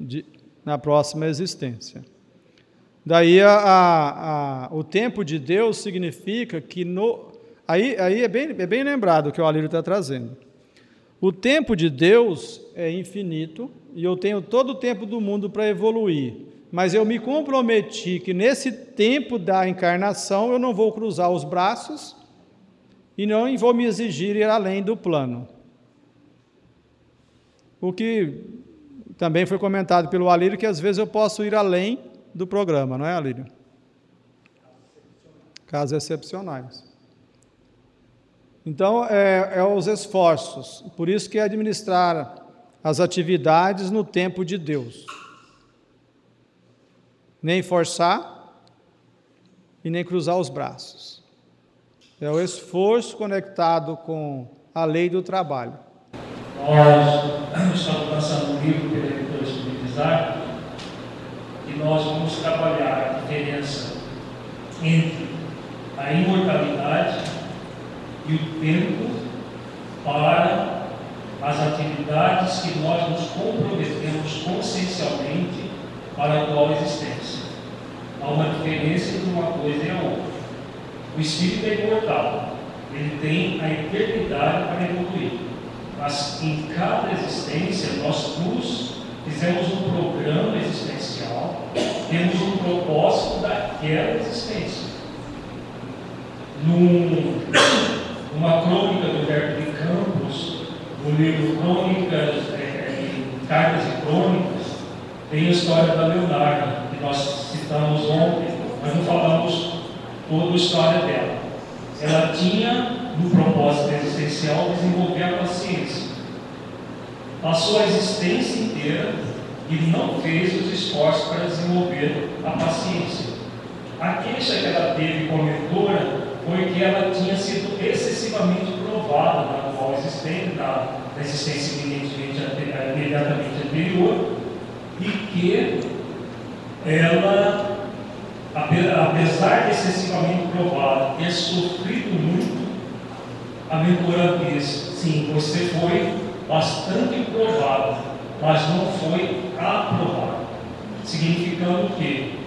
Speaker 2: De, na próxima existência. Daí a, a, o tempo de Deus significa que no. Aí, aí é, bem, é bem lembrado o que o Alírio está trazendo. O tempo de Deus é infinito e eu tenho todo o tempo do mundo para evoluir mas eu me comprometi que nesse tempo da encarnação eu não vou cruzar os braços e não vou me exigir ir além do plano. O que também foi comentado pelo Alírio, que às vezes eu posso ir além do programa, não é, Alírio? Casos excepcionais. Então, é, é os esforços. Por isso que é administrar as atividades no tempo de Deus nem forçar e nem cruzar os braços. É o esforço conectado com a lei do trabalho.
Speaker 3: Nós estamos lançando um livro pela editora Espiritizar e nós vamos trabalhar a diferença entre a imortalidade e o tempo para as atividades que nós nos comprometemos consciencialmente para a atual existência. Há uma diferença entre uma coisa e a outra. O espírito é imortal, ele tem a eternidade para evoluir. Mas em cada existência, nós nos fizemos um programa existencial, temos um propósito daquela existência. Num, numa crônica do Verbo de Campos, no livro Crônicas, é, é, Cartas e Crônicas, tem a história da Leonardo, que nós citamos ontem, mas não falamos toda a história dela. ela tinha no propósito existencial desenvolver a paciência. Passou a existência inteira e não fez os esforços para desenvolver a paciência. A queixa que ela teve como mentora foi que ela tinha sido excessivamente provada na atual existência, na existência imediatamente anterior, e que ela, apesar de excessivamente provada, ter sofrido muito, a mentora diz, sim, você foi bastante provada, mas não foi aprovada. Significando que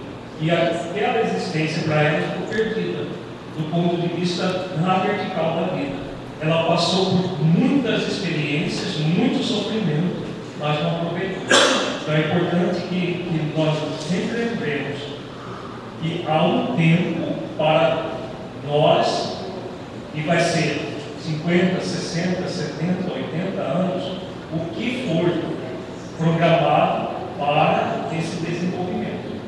Speaker 3: e aquela existência para ela ficou perdida, do ponto de vista na vertical da vida. Ela passou por muitas experiências, muito sofrimento, mas não aproveitou. Então é importante que, que nós sempre lembremos que há um tempo para nós, e vai ser 50, 60, 70, 80 anos, o que for programado para esse desenvolvimento.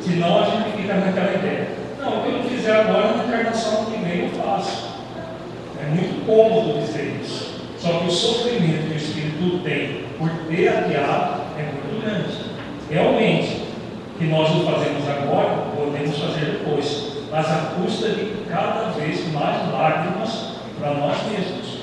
Speaker 3: Senão a gente fica naquela ideia. Não, o que eu fizer agora na encarnação que vem eu faço. É muito cômodo dizer isso. Só que o sofrimento que o Espírito tem por ter adiado grande. Realmente, que nós não fazemos agora, podemos fazer depois. Mas a custa de cada vez mais lágrimas para nós mesmos.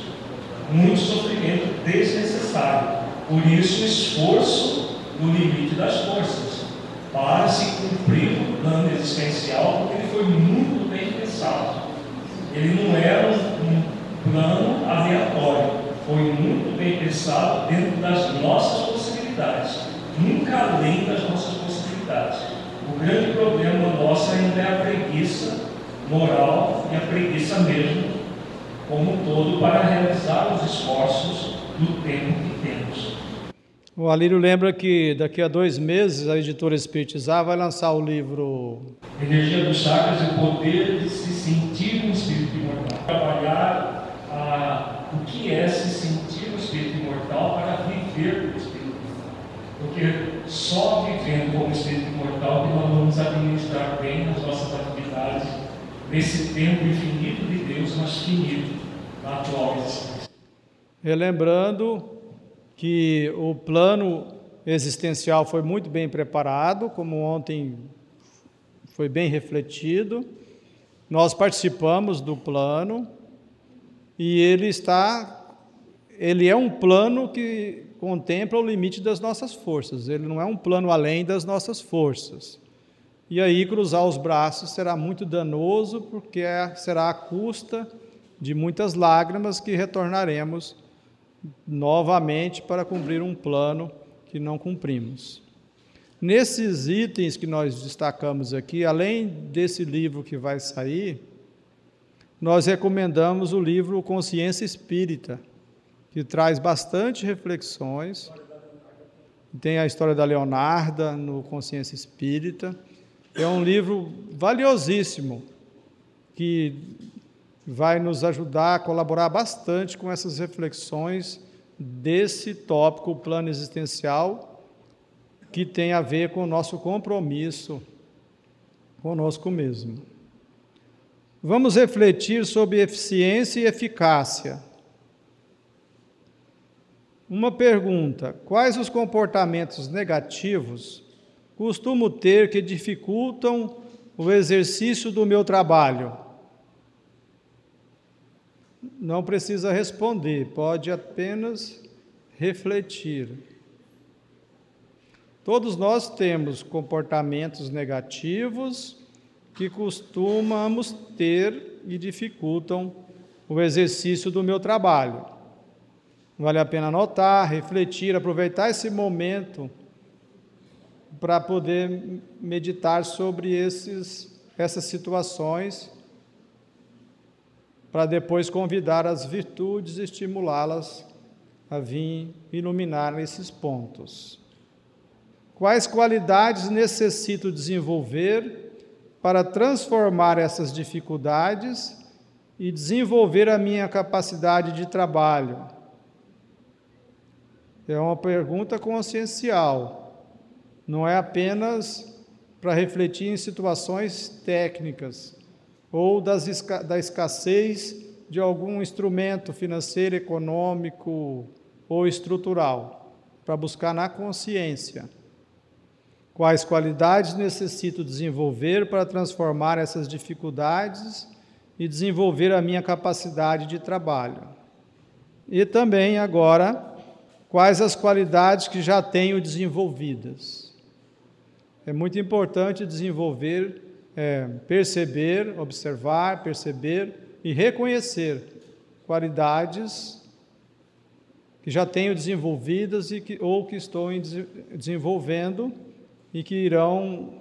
Speaker 3: Muito sofrimento desnecessário. Por isso, o esforço no limite das forças para se cumprir o plano existencial, porque ele foi muito bem pensado. Ele não era um plano aleatório, foi muito bem pensado dentro das nossas possibilidades, nunca além das nossas possibilidades. O grande problema nosso ainda é a preguiça moral e a preguiça mesmo, como um todo, para realizar os esforços do tempo que temos.
Speaker 2: O Alírio lembra que daqui a dois meses a editora Espiritizar vai lançar o livro
Speaker 3: Energia dos Chakras e o Poder de se Sentir um Espírito Imortal. Trabalhar a, o que é se sentir um Espírito Imortal para viver o Espírito Imortal. Porque só vivendo como Espírito Imortal que nós vamos administrar bem as nossas atividades nesse tempo infinito de Deus, mas finito na atual existência.
Speaker 2: Relembrando que o plano existencial foi muito bem preparado, como ontem foi bem refletido. Nós participamos do plano e ele está ele é um plano que contempla o limite das nossas forças. Ele não é um plano além das nossas forças. E aí cruzar os braços será muito danoso, porque é, será a custa de muitas lágrimas que retornaremos novamente para cumprir um plano que não cumprimos. Nesses itens que nós destacamos aqui, além desse livro que vai sair, nós recomendamos o livro Consciência Espírita, que traz bastante reflexões. Tem a história da Leonarda no Consciência Espírita. É um livro valiosíssimo que vai nos ajudar a colaborar bastante com essas reflexões desse tópico, plano existencial, que tem a ver com o nosso compromisso conosco mesmo. Vamos refletir sobre eficiência e eficácia. Uma pergunta: quais os comportamentos negativos costumo ter que dificultam o exercício do meu trabalho? não precisa responder, pode apenas refletir. Todos nós temos comportamentos negativos que costumamos ter e dificultam o exercício do meu trabalho. Vale a pena anotar, refletir, aproveitar esse momento para poder meditar sobre esses, essas situações para depois convidar as virtudes e estimulá-las a vir iluminar esses pontos. Quais qualidades necessito desenvolver para transformar essas dificuldades e desenvolver a minha capacidade de trabalho? É uma pergunta consciencial, não é apenas para refletir em situações técnicas ou das, da escassez de algum instrumento financeiro, econômico ou estrutural, para buscar na consciência quais qualidades necessito desenvolver para transformar essas dificuldades e desenvolver a minha capacidade de trabalho. E também agora quais as qualidades que já tenho desenvolvidas. É muito importante desenvolver, é, perceber, observar, perceber e reconhecer qualidades que já tenho desenvolvidas e que, ou que estou desenvolvendo e que irão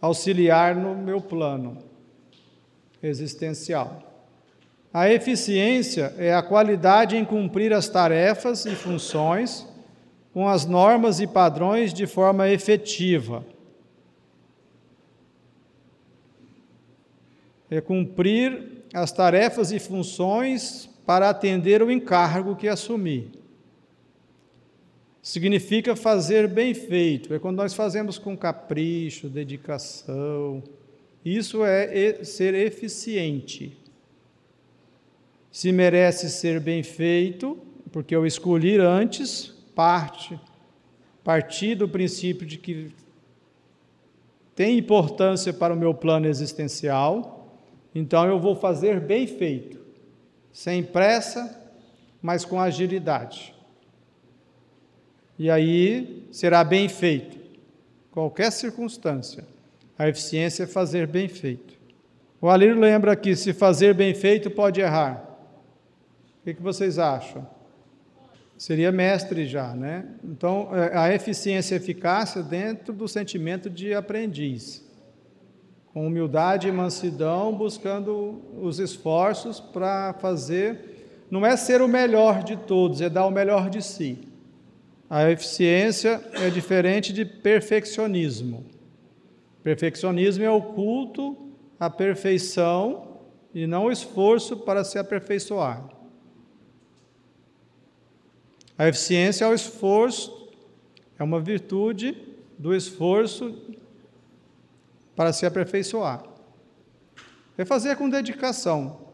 Speaker 2: auxiliar no meu plano existencial. A eficiência é a qualidade em cumprir as tarefas e funções com as normas e padrões de forma efetiva. É cumprir as tarefas e funções para atender o encargo que assumi. Significa fazer bem feito, é quando nós fazemos com capricho, dedicação. Isso é ser eficiente se merece ser bem feito, porque eu escolhi antes, parte, partir do princípio de que tem importância para o meu plano existencial, então eu vou fazer bem feito, sem pressa, mas com agilidade. E aí será bem feito, qualquer circunstância. A eficiência é fazer bem feito. O Alírio lembra que se fazer bem feito pode errar. Que, que vocês acham? Seria mestre já, né? Então, é, a eficiência e eficácia dentro do sentimento de aprendiz, com humildade e mansidão, buscando os esforços para fazer. Não é ser o melhor de todos, é dar o melhor de si. A eficiência é diferente de perfeccionismo. Perfeccionismo é o culto à perfeição e não o esforço para se aperfeiçoar. A eficiência é o esforço, é uma virtude do esforço para se aperfeiçoar. É fazer com dedicação,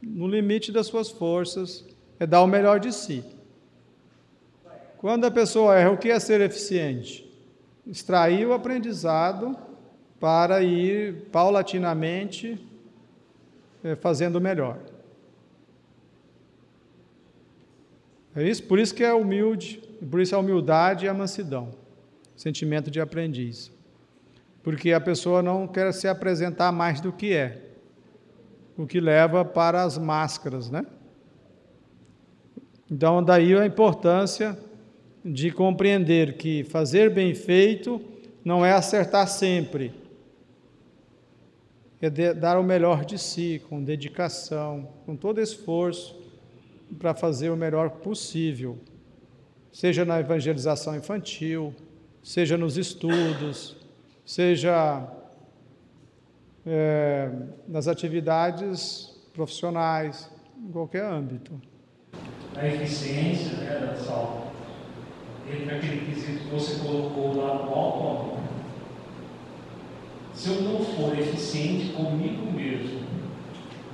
Speaker 2: no limite das suas forças, é dar o melhor de si. Quando a pessoa erra, o que é ser eficiente? Extrair o aprendizado para ir paulatinamente eh, fazendo melhor. É isso? Por isso que é humilde, por isso a humildade e a mansidão, sentimento de aprendiz. Porque a pessoa não quer se apresentar mais do que é, o que leva para as máscaras, né? Então, daí a importância de compreender que fazer bem feito não é acertar sempre, é dar o melhor de si, com dedicação, com todo esforço, para fazer o melhor possível, seja na evangelização infantil, seja nos estudos, seja é, nas atividades profissionais, em qualquer âmbito.
Speaker 3: A eficiência né, da salva, entre aquele quesito que você colocou lá no auto se eu não for eficiente comigo mesmo,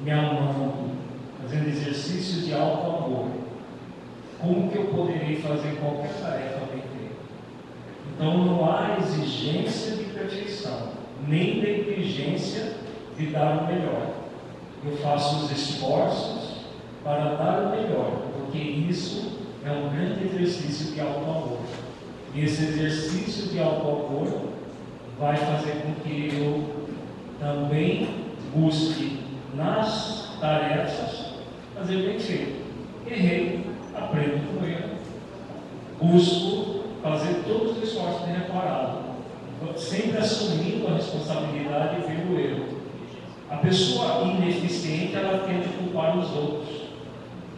Speaker 3: me amando, fazendo exercícios de alto amor, como que eu poderei fazer qualquer tarefa bem feita? Então não há exigência de perfeição, nem negligência de dar o melhor. Eu faço os esforços para dar o melhor, porque isso é um grande exercício de alto amor. E esse exercício de alto amor vai fazer com que eu também busque nas tarefas fazer bem feito. Errei, aprendo com erro. Busco fazer todos os esforços de reparado. Sempre assumindo a responsabilidade pelo erro. A pessoa ineficiente, ela tende a culpar os outros.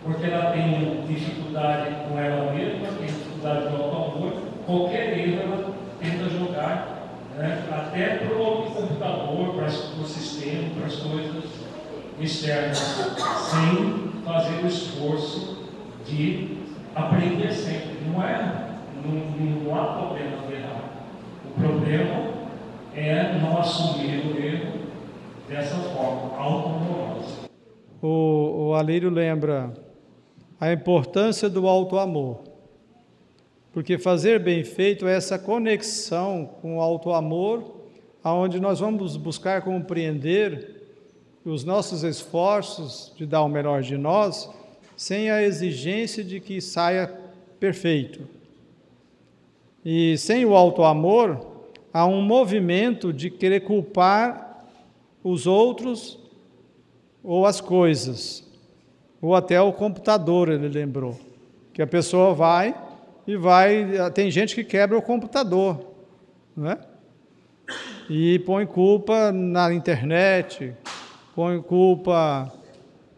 Speaker 3: Porque ela tem dificuldade com ela mesma, tem dificuldade com o amor. Qualquer erro ela tenta jogar né, até para o computador, para o sistema, para as coisas externas, sem fazer o esforço de aprender sempre. Não é, não, não há problema de errar. O problema é não assumir o erro dessa forma auto-amorosa.
Speaker 2: O, o Alírio lembra a importância do auto-amor. Porque fazer bem feito é essa conexão com o auto-amor, aonde nós vamos buscar compreender os nossos esforços de dar o melhor de nós, sem a exigência de que saia perfeito. E sem o auto-amor, há um movimento de querer culpar os outros ou as coisas, ou até o computador, ele lembrou. Que a pessoa vai e vai. Tem gente que quebra o computador, não é? E põe culpa na internet, põe culpa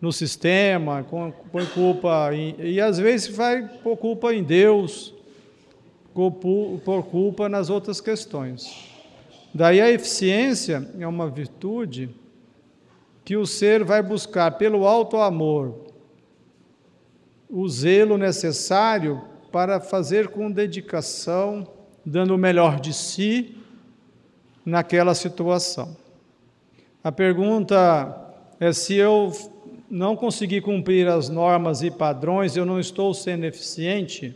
Speaker 2: no sistema, põe culpa em, e às vezes vai pôr culpa em Deus, por culpa nas outras questões. Daí a eficiência é uma virtude que o ser vai buscar pelo alto amor o zelo necessário para fazer com dedicação, dando o melhor de si naquela situação. A pergunta é se eu não conseguir cumprir as normas e padrões, eu não estou sendo eficiente?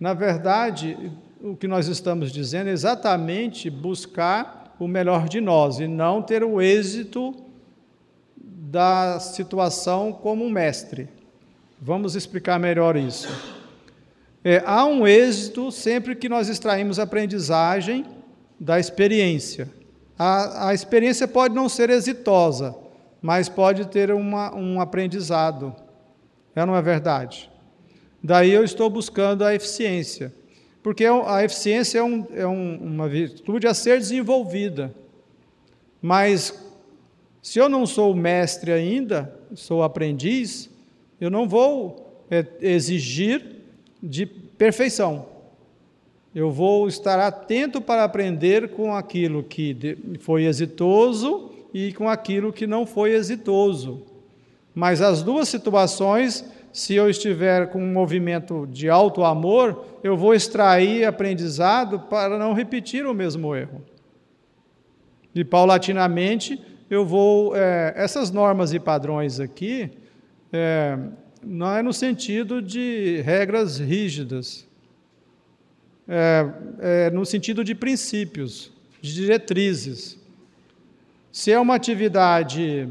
Speaker 2: Na verdade, o que nós estamos dizendo é exatamente buscar o melhor de nós e não ter o êxito da situação como um mestre. Vamos explicar melhor isso. É, há um êxito sempre que nós extraímos aprendizagem da experiência. A, a experiência pode não ser exitosa, mas pode ter uma, um aprendizado. É não é verdade? Daí eu estou buscando a eficiência. Porque a eficiência é, um, é um, uma virtude a ser desenvolvida. Mas se eu não sou mestre ainda, sou aprendiz, eu não vou é, exigir de perfeição. Eu vou estar atento para aprender com aquilo que foi exitoso e com aquilo que não foi exitoso. Mas as duas situações, se eu estiver com um movimento de alto amor, eu vou extrair aprendizado para não repetir o mesmo erro. E paulatinamente eu vou. É, essas normas e padrões aqui é, não é no sentido de regras rígidas, é, é no sentido de princípios, de diretrizes. Se é uma atividade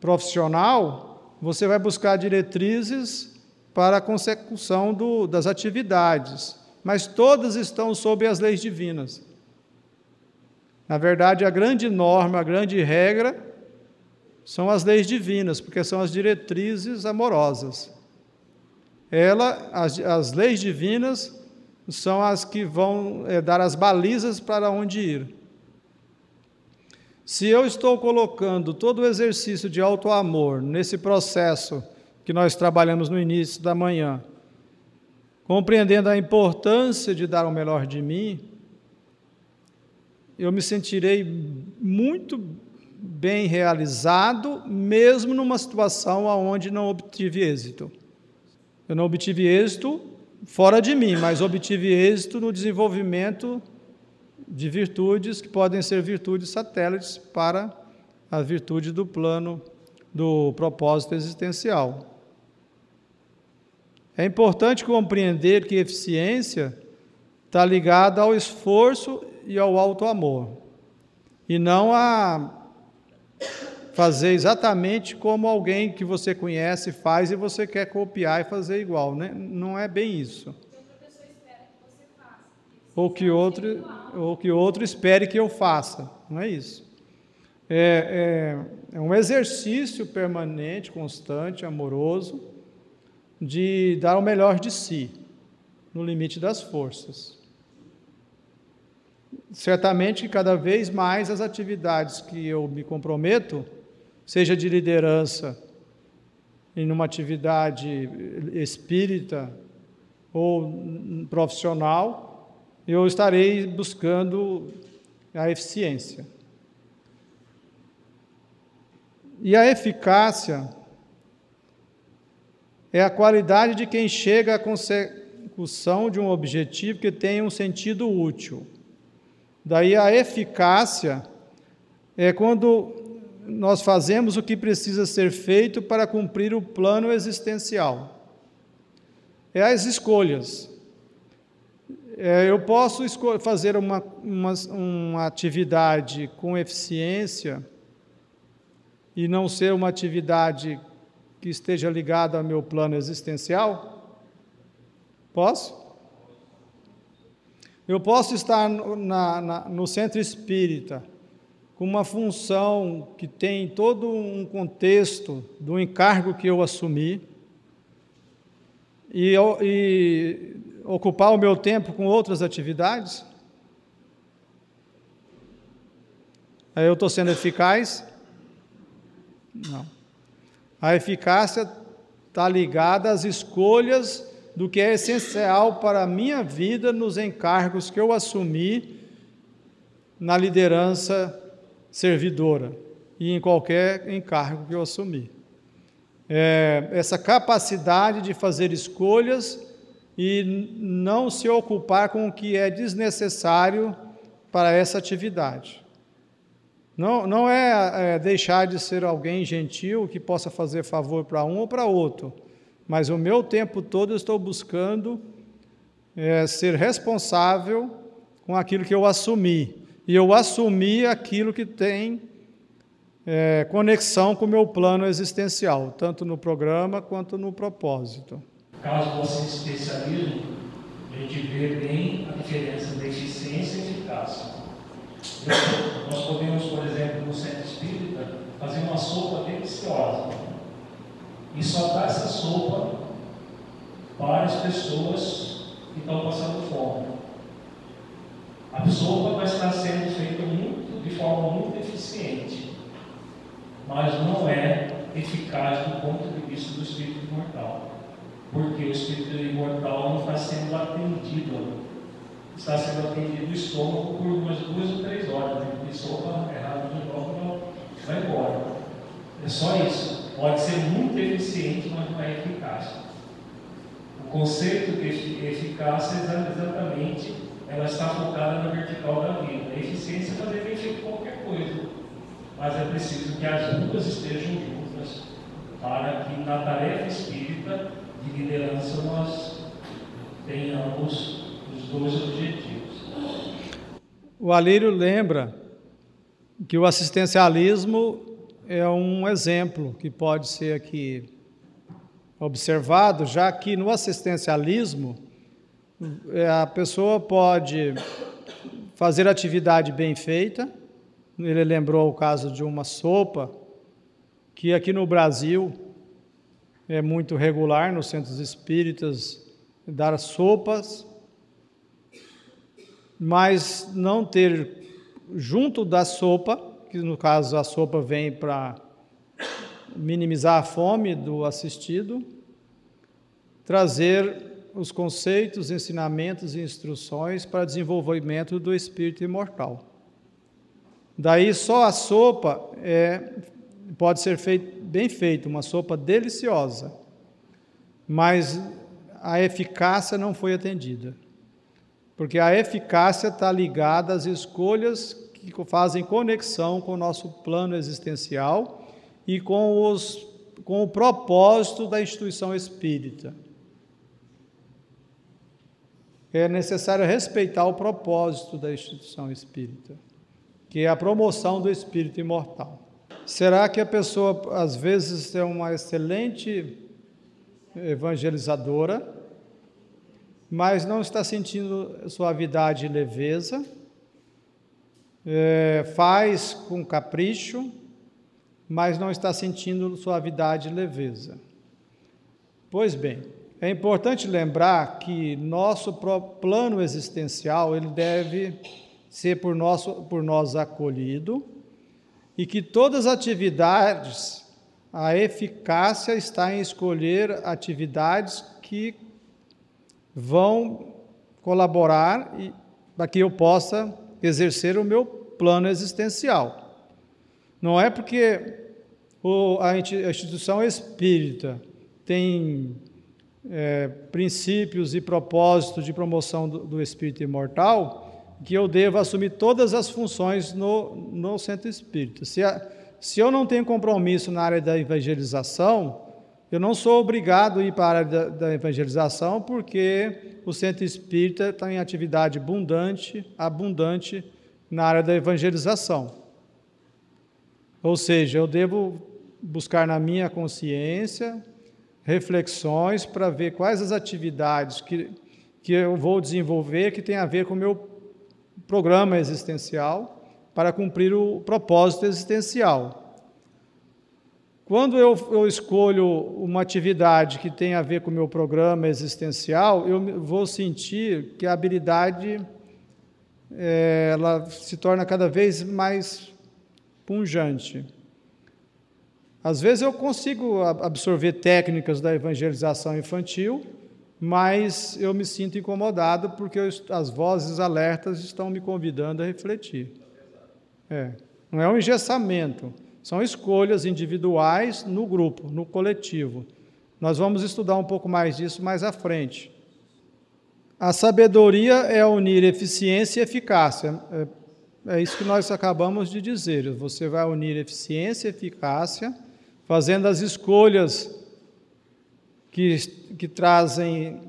Speaker 2: profissional, você vai buscar diretrizes para a consecução do, das atividades, mas todas estão sob as leis divinas. Na verdade, a grande norma, a grande regra são as leis divinas, porque são as diretrizes amorosas. Ela, as, as leis divinas são as que vão é, dar as balizas para onde ir. Se eu estou colocando todo o exercício de alto amor nesse processo que nós trabalhamos no início da manhã, compreendendo a importância de dar o melhor de mim, eu me sentirei muito bem realizado, mesmo numa situação onde não obtive êxito. Eu não obtive êxito fora de mim, mas obtive êxito no desenvolvimento de virtudes que podem ser virtudes satélites para a virtude do plano do propósito existencial. É importante compreender que eficiência está ligada ao esforço e ao alto amor. E não a fazer exatamente como alguém que você conhece faz e você quer copiar e fazer igual. Né? Não é bem isso. Ou que outro, ou que outro espere que eu faça. Não é isso. É, é, é um exercício permanente, constante, amoroso, de dar o melhor de si, no limite das forças certamente que cada vez mais as atividades que eu me comprometo, seja de liderança em uma atividade espírita ou profissional, eu estarei buscando a eficiência. E a eficácia é a qualidade de quem chega à consecução de um objetivo que tem um sentido útil. Daí a eficácia é quando nós fazemos o que precisa ser feito para cumprir o plano existencial. É as escolhas. É, eu posso fazer uma, uma, uma atividade com eficiência e não ser uma atividade que esteja ligada ao meu plano existencial? Posso? Eu posso estar no, na, na, no centro espírita com uma função que tem todo um contexto do encargo que eu assumi e, e ocupar o meu tempo com outras atividades? Aí eu estou sendo eficaz? Não. A eficácia está ligada às escolhas do que é essencial para a minha vida nos encargos que eu assumi na liderança servidora e em qualquer encargo que eu assumir. É, essa capacidade de fazer escolhas e não se ocupar com o que é desnecessário para essa atividade. Não, não é, é deixar de ser alguém gentil que possa fazer favor para um ou para outro, mas o meu tempo todo eu estou buscando é, ser responsável com aquilo que eu assumi e eu assumi aquilo que tem é, conexão com o meu plano existencial, tanto no programa quanto no propósito.
Speaker 3: Caso você se especialize, a gente vê bem a diferença da eficiência e eficácia. Nós podemos, por exemplo, no centro espírita, fazer uma sopa deliciosa e só dar essa sopa para as pessoas que estão passando fome. A sopa vai estar sendo feita muito, de forma muito eficiente, mas não é eficaz do ponto de vista do espírito imortal, porque o espírito imortal não está sendo atendido, está sendo atendido o estômago por umas duas ou três horas, né? sopa errado de novo, vai embora. É só isso. Pode ser muito eficiente, mas não é eficaz. O conceito de eficácia é exatamente ela está focada na vertical da vida. A eficiência é fazer bem feito qualquer coisa, mas é preciso que as duas estejam juntas para que na tarefa espírita de liderança nós tenhamos os dois objetivos.
Speaker 2: O Alírio lembra que o assistencialismo é um exemplo que pode ser aqui observado, já que no assistencialismo a pessoa pode fazer atividade bem feita. Ele lembrou o caso de uma sopa que aqui no Brasil é muito regular nos centros espíritas dar sopas, mas não ter junto da sopa, que no caso a sopa vem para minimizar a fome do assistido, trazer os conceitos, ensinamentos e instruções para desenvolvimento do espírito imortal. Daí só a sopa é, pode ser feito, bem feita, uma sopa deliciosa, mas a eficácia não foi atendida. Porque a eficácia está ligada às escolhas que fazem conexão com o nosso plano existencial e com, os, com o propósito da instituição espírita é necessário respeitar o propósito da instituição espírita, que é a promoção do espírito imortal. Será que a pessoa, às vezes, é uma excelente evangelizadora, mas não está sentindo suavidade e leveza, é, faz com capricho, mas não está sentindo suavidade e leveza? Pois bem, é importante lembrar que nosso plano existencial ele deve ser por, nosso, por nós acolhido e que todas as atividades, a eficácia está em escolher atividades que vão colaborar para que eu possa exercer o meu plano existencial. Não é porque a instituição espírita tem é, princípios e propósitos de promoção do, do espírito imortal, que eu devo assumir todas as funções no, no centro espírita. Se, a, se eu não tenho compromisso na área da evangelização, eu não sou obrigado a ir para a área da, da evangelização, porque o centro espírita está em atividade abundante, abundante na área da evangelização. Ou seja, eu devo buscar na minha consciência reflexões para ver quais as atividades que, que eu vou desenvolver que tem a ver com o meu programa existencial para cumprir o propósito existencial. Quando eu, eu, escolho uma atividade que tem a ver com o meu programa existencial, eu vou sentir que a habilidade é, ela se torna cada vez mais punjante. Às vezes eu consigo absorver técnicas da evangelização infantil, mas eu me sinto incomodado porque as vozes alertas estão me convidando a refletir. É, não é um engessamento são escolhas individuais no grupo, no coletivo. Nós vamos estudar um pouco mais disso mais à frente. A sabedoria é unir eficiência e eficácia. É, é isso que nós acabamos de dizer. Você vai unir eficiência e eficácia, fazendo as escolhas que, que trazem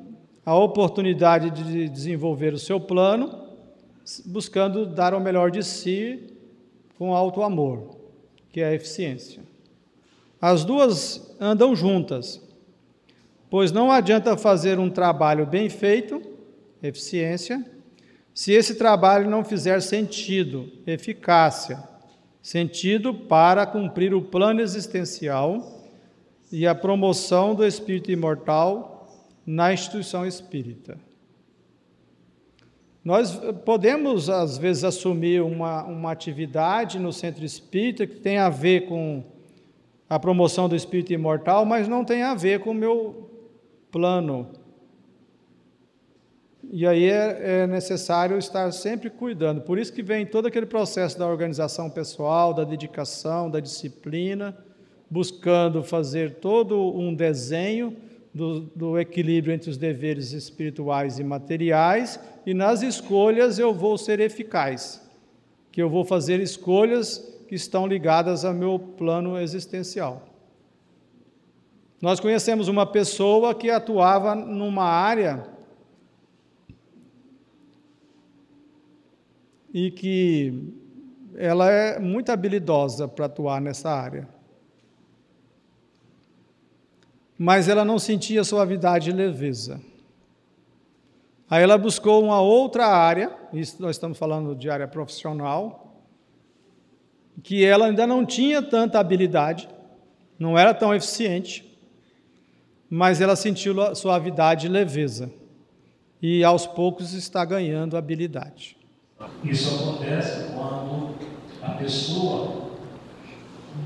Speaker 2: a oportunidade de desenvolver o seu plano, buscando dar o melhor de si com alto amor que é a eficiência. As duas andam juntas, pois não adianta fazer um trabalho bem feito, eficiência, se esse trabalho não fizer sentido, eficácia, sentido para cumprir o plano existencial e a promoção do espírito imortal na instituição espírita. Nós podemos, às vezes, assumir uma, uma atividade no centro espírita que tem a ver com a promoção do espírito imortal, mas não tem a ver com o meu plano. E aí é, é necessário estar sempre cuidando. Por isso que vem todo aquele processo da organização pessoal, da dedicação, da disciplina, buscando fazer todo um desenho do, do, equilíbrio entre os deveres espirituais e materiais, e nas escolhas eu vou ser eficaz, que eu vou fazer escolhas que estão ligadas ao meu plano existencial. Nós conhecemos uma pessoa que atuava numa área e que ela é muito habilidosa para atuar nessa área mas ela não sentia suavidade e leveza. Aí ela buscou uma outra área, isso nós estamos falando de área profissional, que ela ainda não tinha tanta habilidade, não era tão eficiente, mas ela sentiu suavidade e leveza. E aos poucos está ganhando habilidade.
Speaker 3: Isso acontece quando a pessoa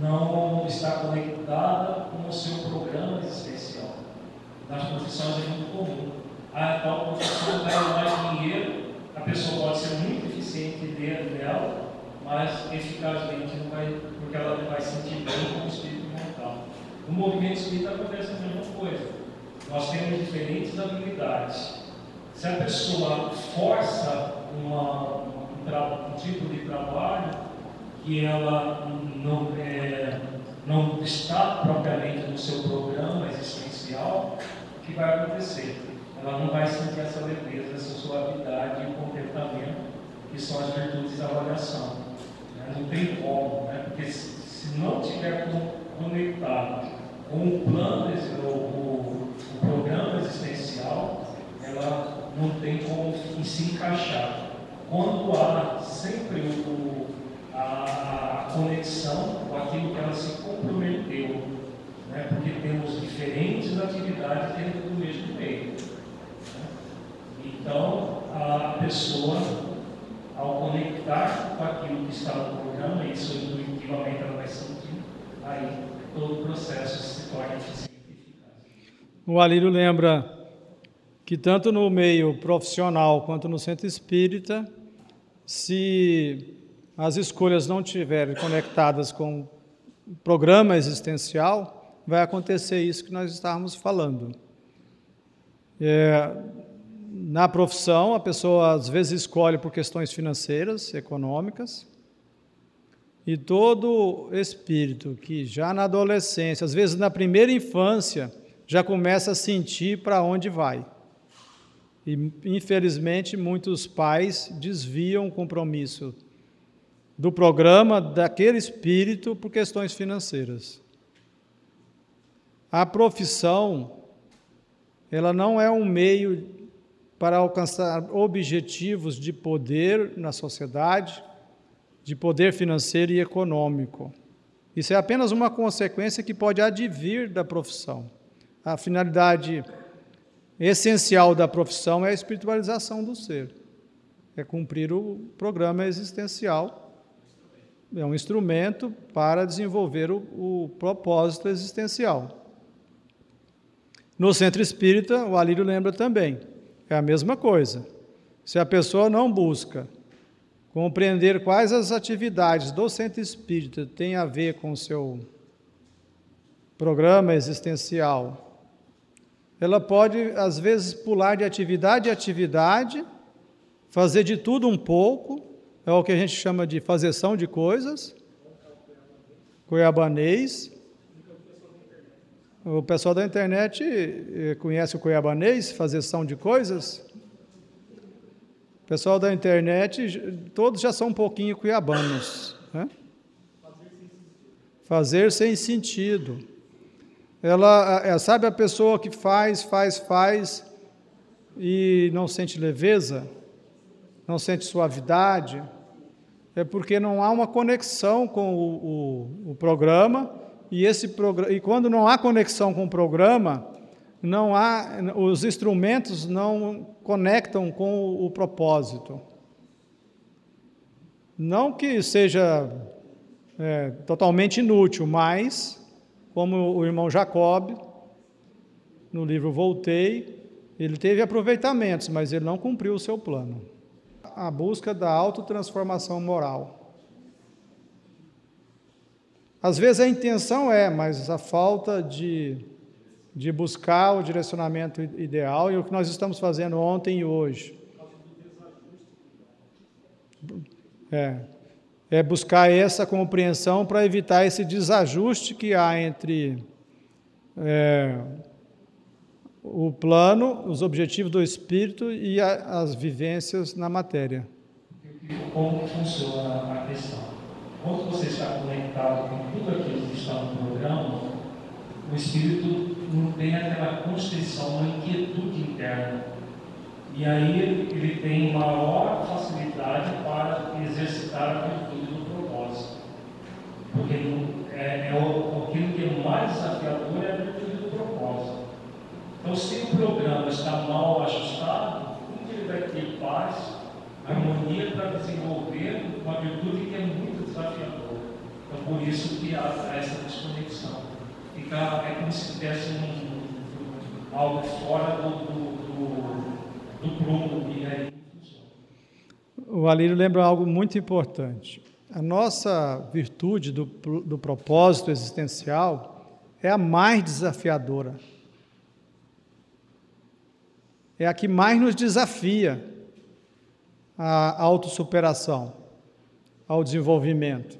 Speaker 3: não está conectada com o seu programa existencial. Nas profissões é muito comum. A tal profissão ganha mais dinheiro, a pessoa pode ser muito eficiente dentro dela, mas eficazmente não vai, porque ela não vai sentir bem com o espírito mental. No movimento espírita acontece a mesma coisa. Nós temos diferentes habilidades. Se a pessoa força uma, um, tipo de trabalho, que ela não, é, não está propriamente no seu programa existencial, o que vai acontecer? Ela não vai sentir essa leveza, essa suavidade e contentamento, que são as virtudes da avaliação. Né? Não tem como, né? porque se, se não tiver conectado com o plano, o, o, o programa existencial, ela não tem como se encaixar. Quando há sempre o, a, conexão com aquilo que ela se comprometeu, né? porque temos diferentes atividades dentro do mesmo meio. Né? Então, a pessoa, ao conectar com aquilo que está no programa, isso intuitivamente ela vai sentir, aí todo o processo se torna eficiente.
Speaker 2: O Alírio lembra que tanto no meio profissional quanto no centro espírita, se as escolhas não estiverem conectadas com o programa existencial, vai acontecer isso que nós estávamos falando. É, Na profissão, a pessoa às vezes escolhe por questões financeiras, econômicas. E todo espírito que já na adolescência, às vezes na primeira infância, já começa a sentir para onde vai. E infelizmente muitos pais desviam o compromisso do programa daquele espírito por questões financeiras. A profissão ela não é um meio para alcançar objetivos de poder na sociedade, de poder financeiro e econômico. Isso é apenas uma consequência que pode advir da profissão. A finalidade essencial da profissão é a espiritualização do ser, é cumprir o programa existencial. É um instrumento para desenvolver o, o propósito existencial. No centro espírita, o Alírio lembra também, é a mesma coisa. Se a pessoa não busca compreender quais as atividades do centro espírita têm a ver com o seu programa existencial, ela pode, às vezes, pular de atividade em atividade, fazer de tudo um pouco, é o que a gente chama de fazeção de coisas, cuiabanês, o pessoal da internet eh, conhece o cuiabanês, fazeção de coisas? O pessoal da internet, todos já são um pouquinho cuiabanos. Né? Fazer sem sentido. Ela, é, sabe a pessoa que faz, faz, faz e não sente leveza, não sente suavidade? É porque não há uma conexão com o, o, o programa e, esse e quando não há conexão com o programa, não há, os instrumentos não conectam com o, o propósito. Não que seja é, totalmente inútil, mas, como o irmão Jacob, no livro Voltei, ele teve aproveitamentos, mas ele não cumpriu o seu plano. A busca da autotransformação moral. Às vezes a intenção é, mas a falta de, de buscar o direcionamento ideal e o que nós estamos fazendo ontem e hoje. É, é buscar essa compreensão para evitar esse desajuste que há entre é, o plano, os objetivos do espírito e a, as vivências na matéria.
Speaker 3: Como funciona a questão? quando você está conectado com tudo aquilo que está no programa, o espírito não tem aquela constrição, uma inquietude interna. E aí ele tem maior facilidade para exercitar a. Porque é, é aquilo que é mais desafiador é a virtude do propósito. Então, se o programa está mal ajustado, como ele vai ter paz, harmonia para desenvolver uma virtude que é muito desafiador. Então, por isso que há essa desconexão. Fica, é como se tivesse um, algo fora do, do, do, do prumo e aí
Speaker 2: o Alírio lembra algo muito importante. A nossa virtude do, do propósito existencial é a mais desafiadora. É a que mais nos desafia à autossuperação ao desenvolvimento,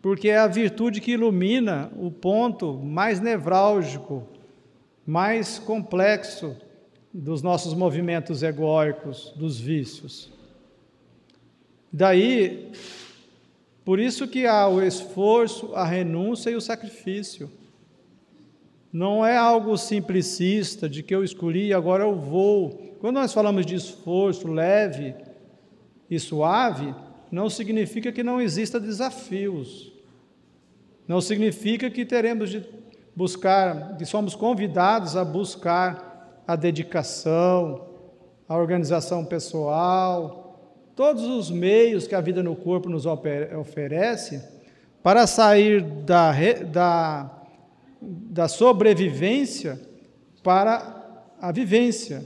Speaker 2: porque é a virtude que ilumina o ponto mais nevrálgico, mais complexo dos nossos movimentos egóicos, dos vícios. Daí, por isso que há o esforço, a renúncia e o sacrifício. Não é algo simplicista de que eu escolhi e agora eu vou. Quando nós falamos de esforço leve e suave, não significa que não exista desafios. Não significa que teremos de buscar, que somos convidados a buscar a dedicação, a organização pessoal, todos os meios que a vida no corpo nos oferece para sair da, da, da sobrevivência para a vivência,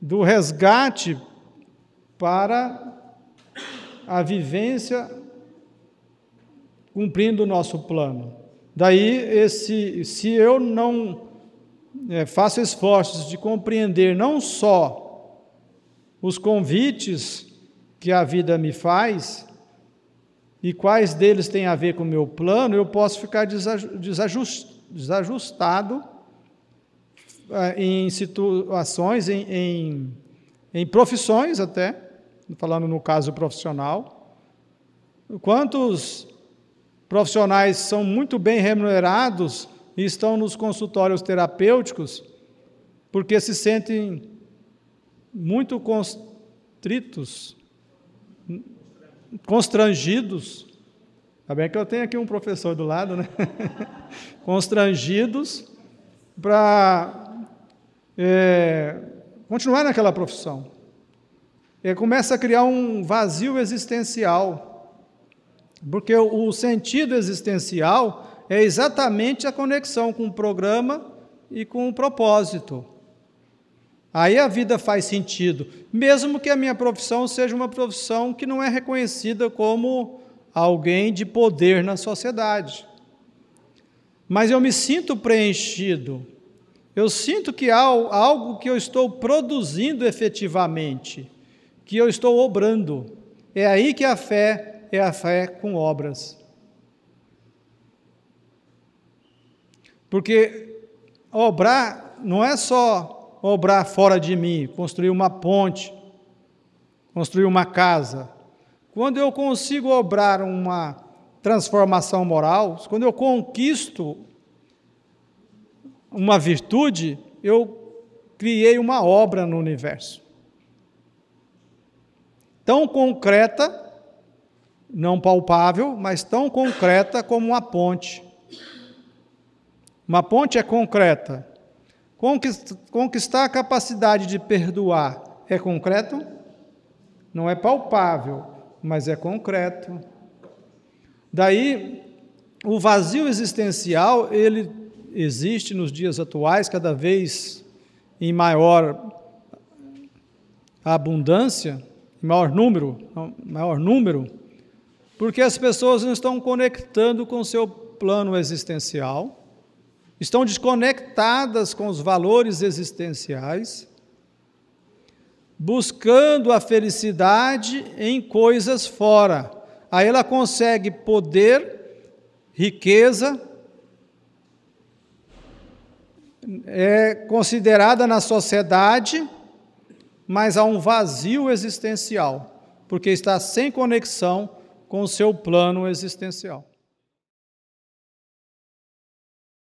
Speaker 2: do resgate para a vivência cumprindo o nosso plano. Daí, esse, se eu não é, faço esforços de compreender não só os convites que a vida me faz e quais deles têm a ver com o meu plano, eu posso ficar desajustado é, em situações, em, em, em profissões até, falando no caso profissional. Quantos profissionais são muito bem remunerados e estão nos consultórios terapêuticos porque se sentem muito constritos, constrangidos. Está bem que eu tenho aqui um professor do lado, né? constrangidos para é, continuar naquela profissão. E começa a criar um vazio existencial, porque o, o sentido existencial é exatamente a conexão com o programa e com o propósito. Aí a vida faz sentido, mesmo que a minha profissão seja uma profissão que não é reconhecida como alguém de poder na sociedade. Mas eu me sinto preenchido, eu sinto que há algo que eu estou produzindo efetivamente, que eu estou obrando. É aí que a fé é a fé com obras. Porque obrar não é só obrar fora de mim, construir uma ponte, construir uma casa. Quando eu consigo obrar uma transformação moral, quando eu conquisto uma virtude, eu criei uma obra no universo. Tão concreta, não palpável, mas tão concreta como uma ponte. Uma ponte é concreta. Conquistar a capacidade de perdoar é concreto? Não é palpável, mas é concreto. Daí, o vazio existencial, ele existe nos dias atuais cada vez em maior abundância, em maior número, maior número, porque as pessoas não estão conectando com o seu plano existencial estão desconectadas com os valores existenciais, buscando a felicidade em coisas fora. Aí ela consegue poder, riqueza, é considerada na sociedade, mas há um vazio existencial, porque está sem conexão com o seu plano existencial.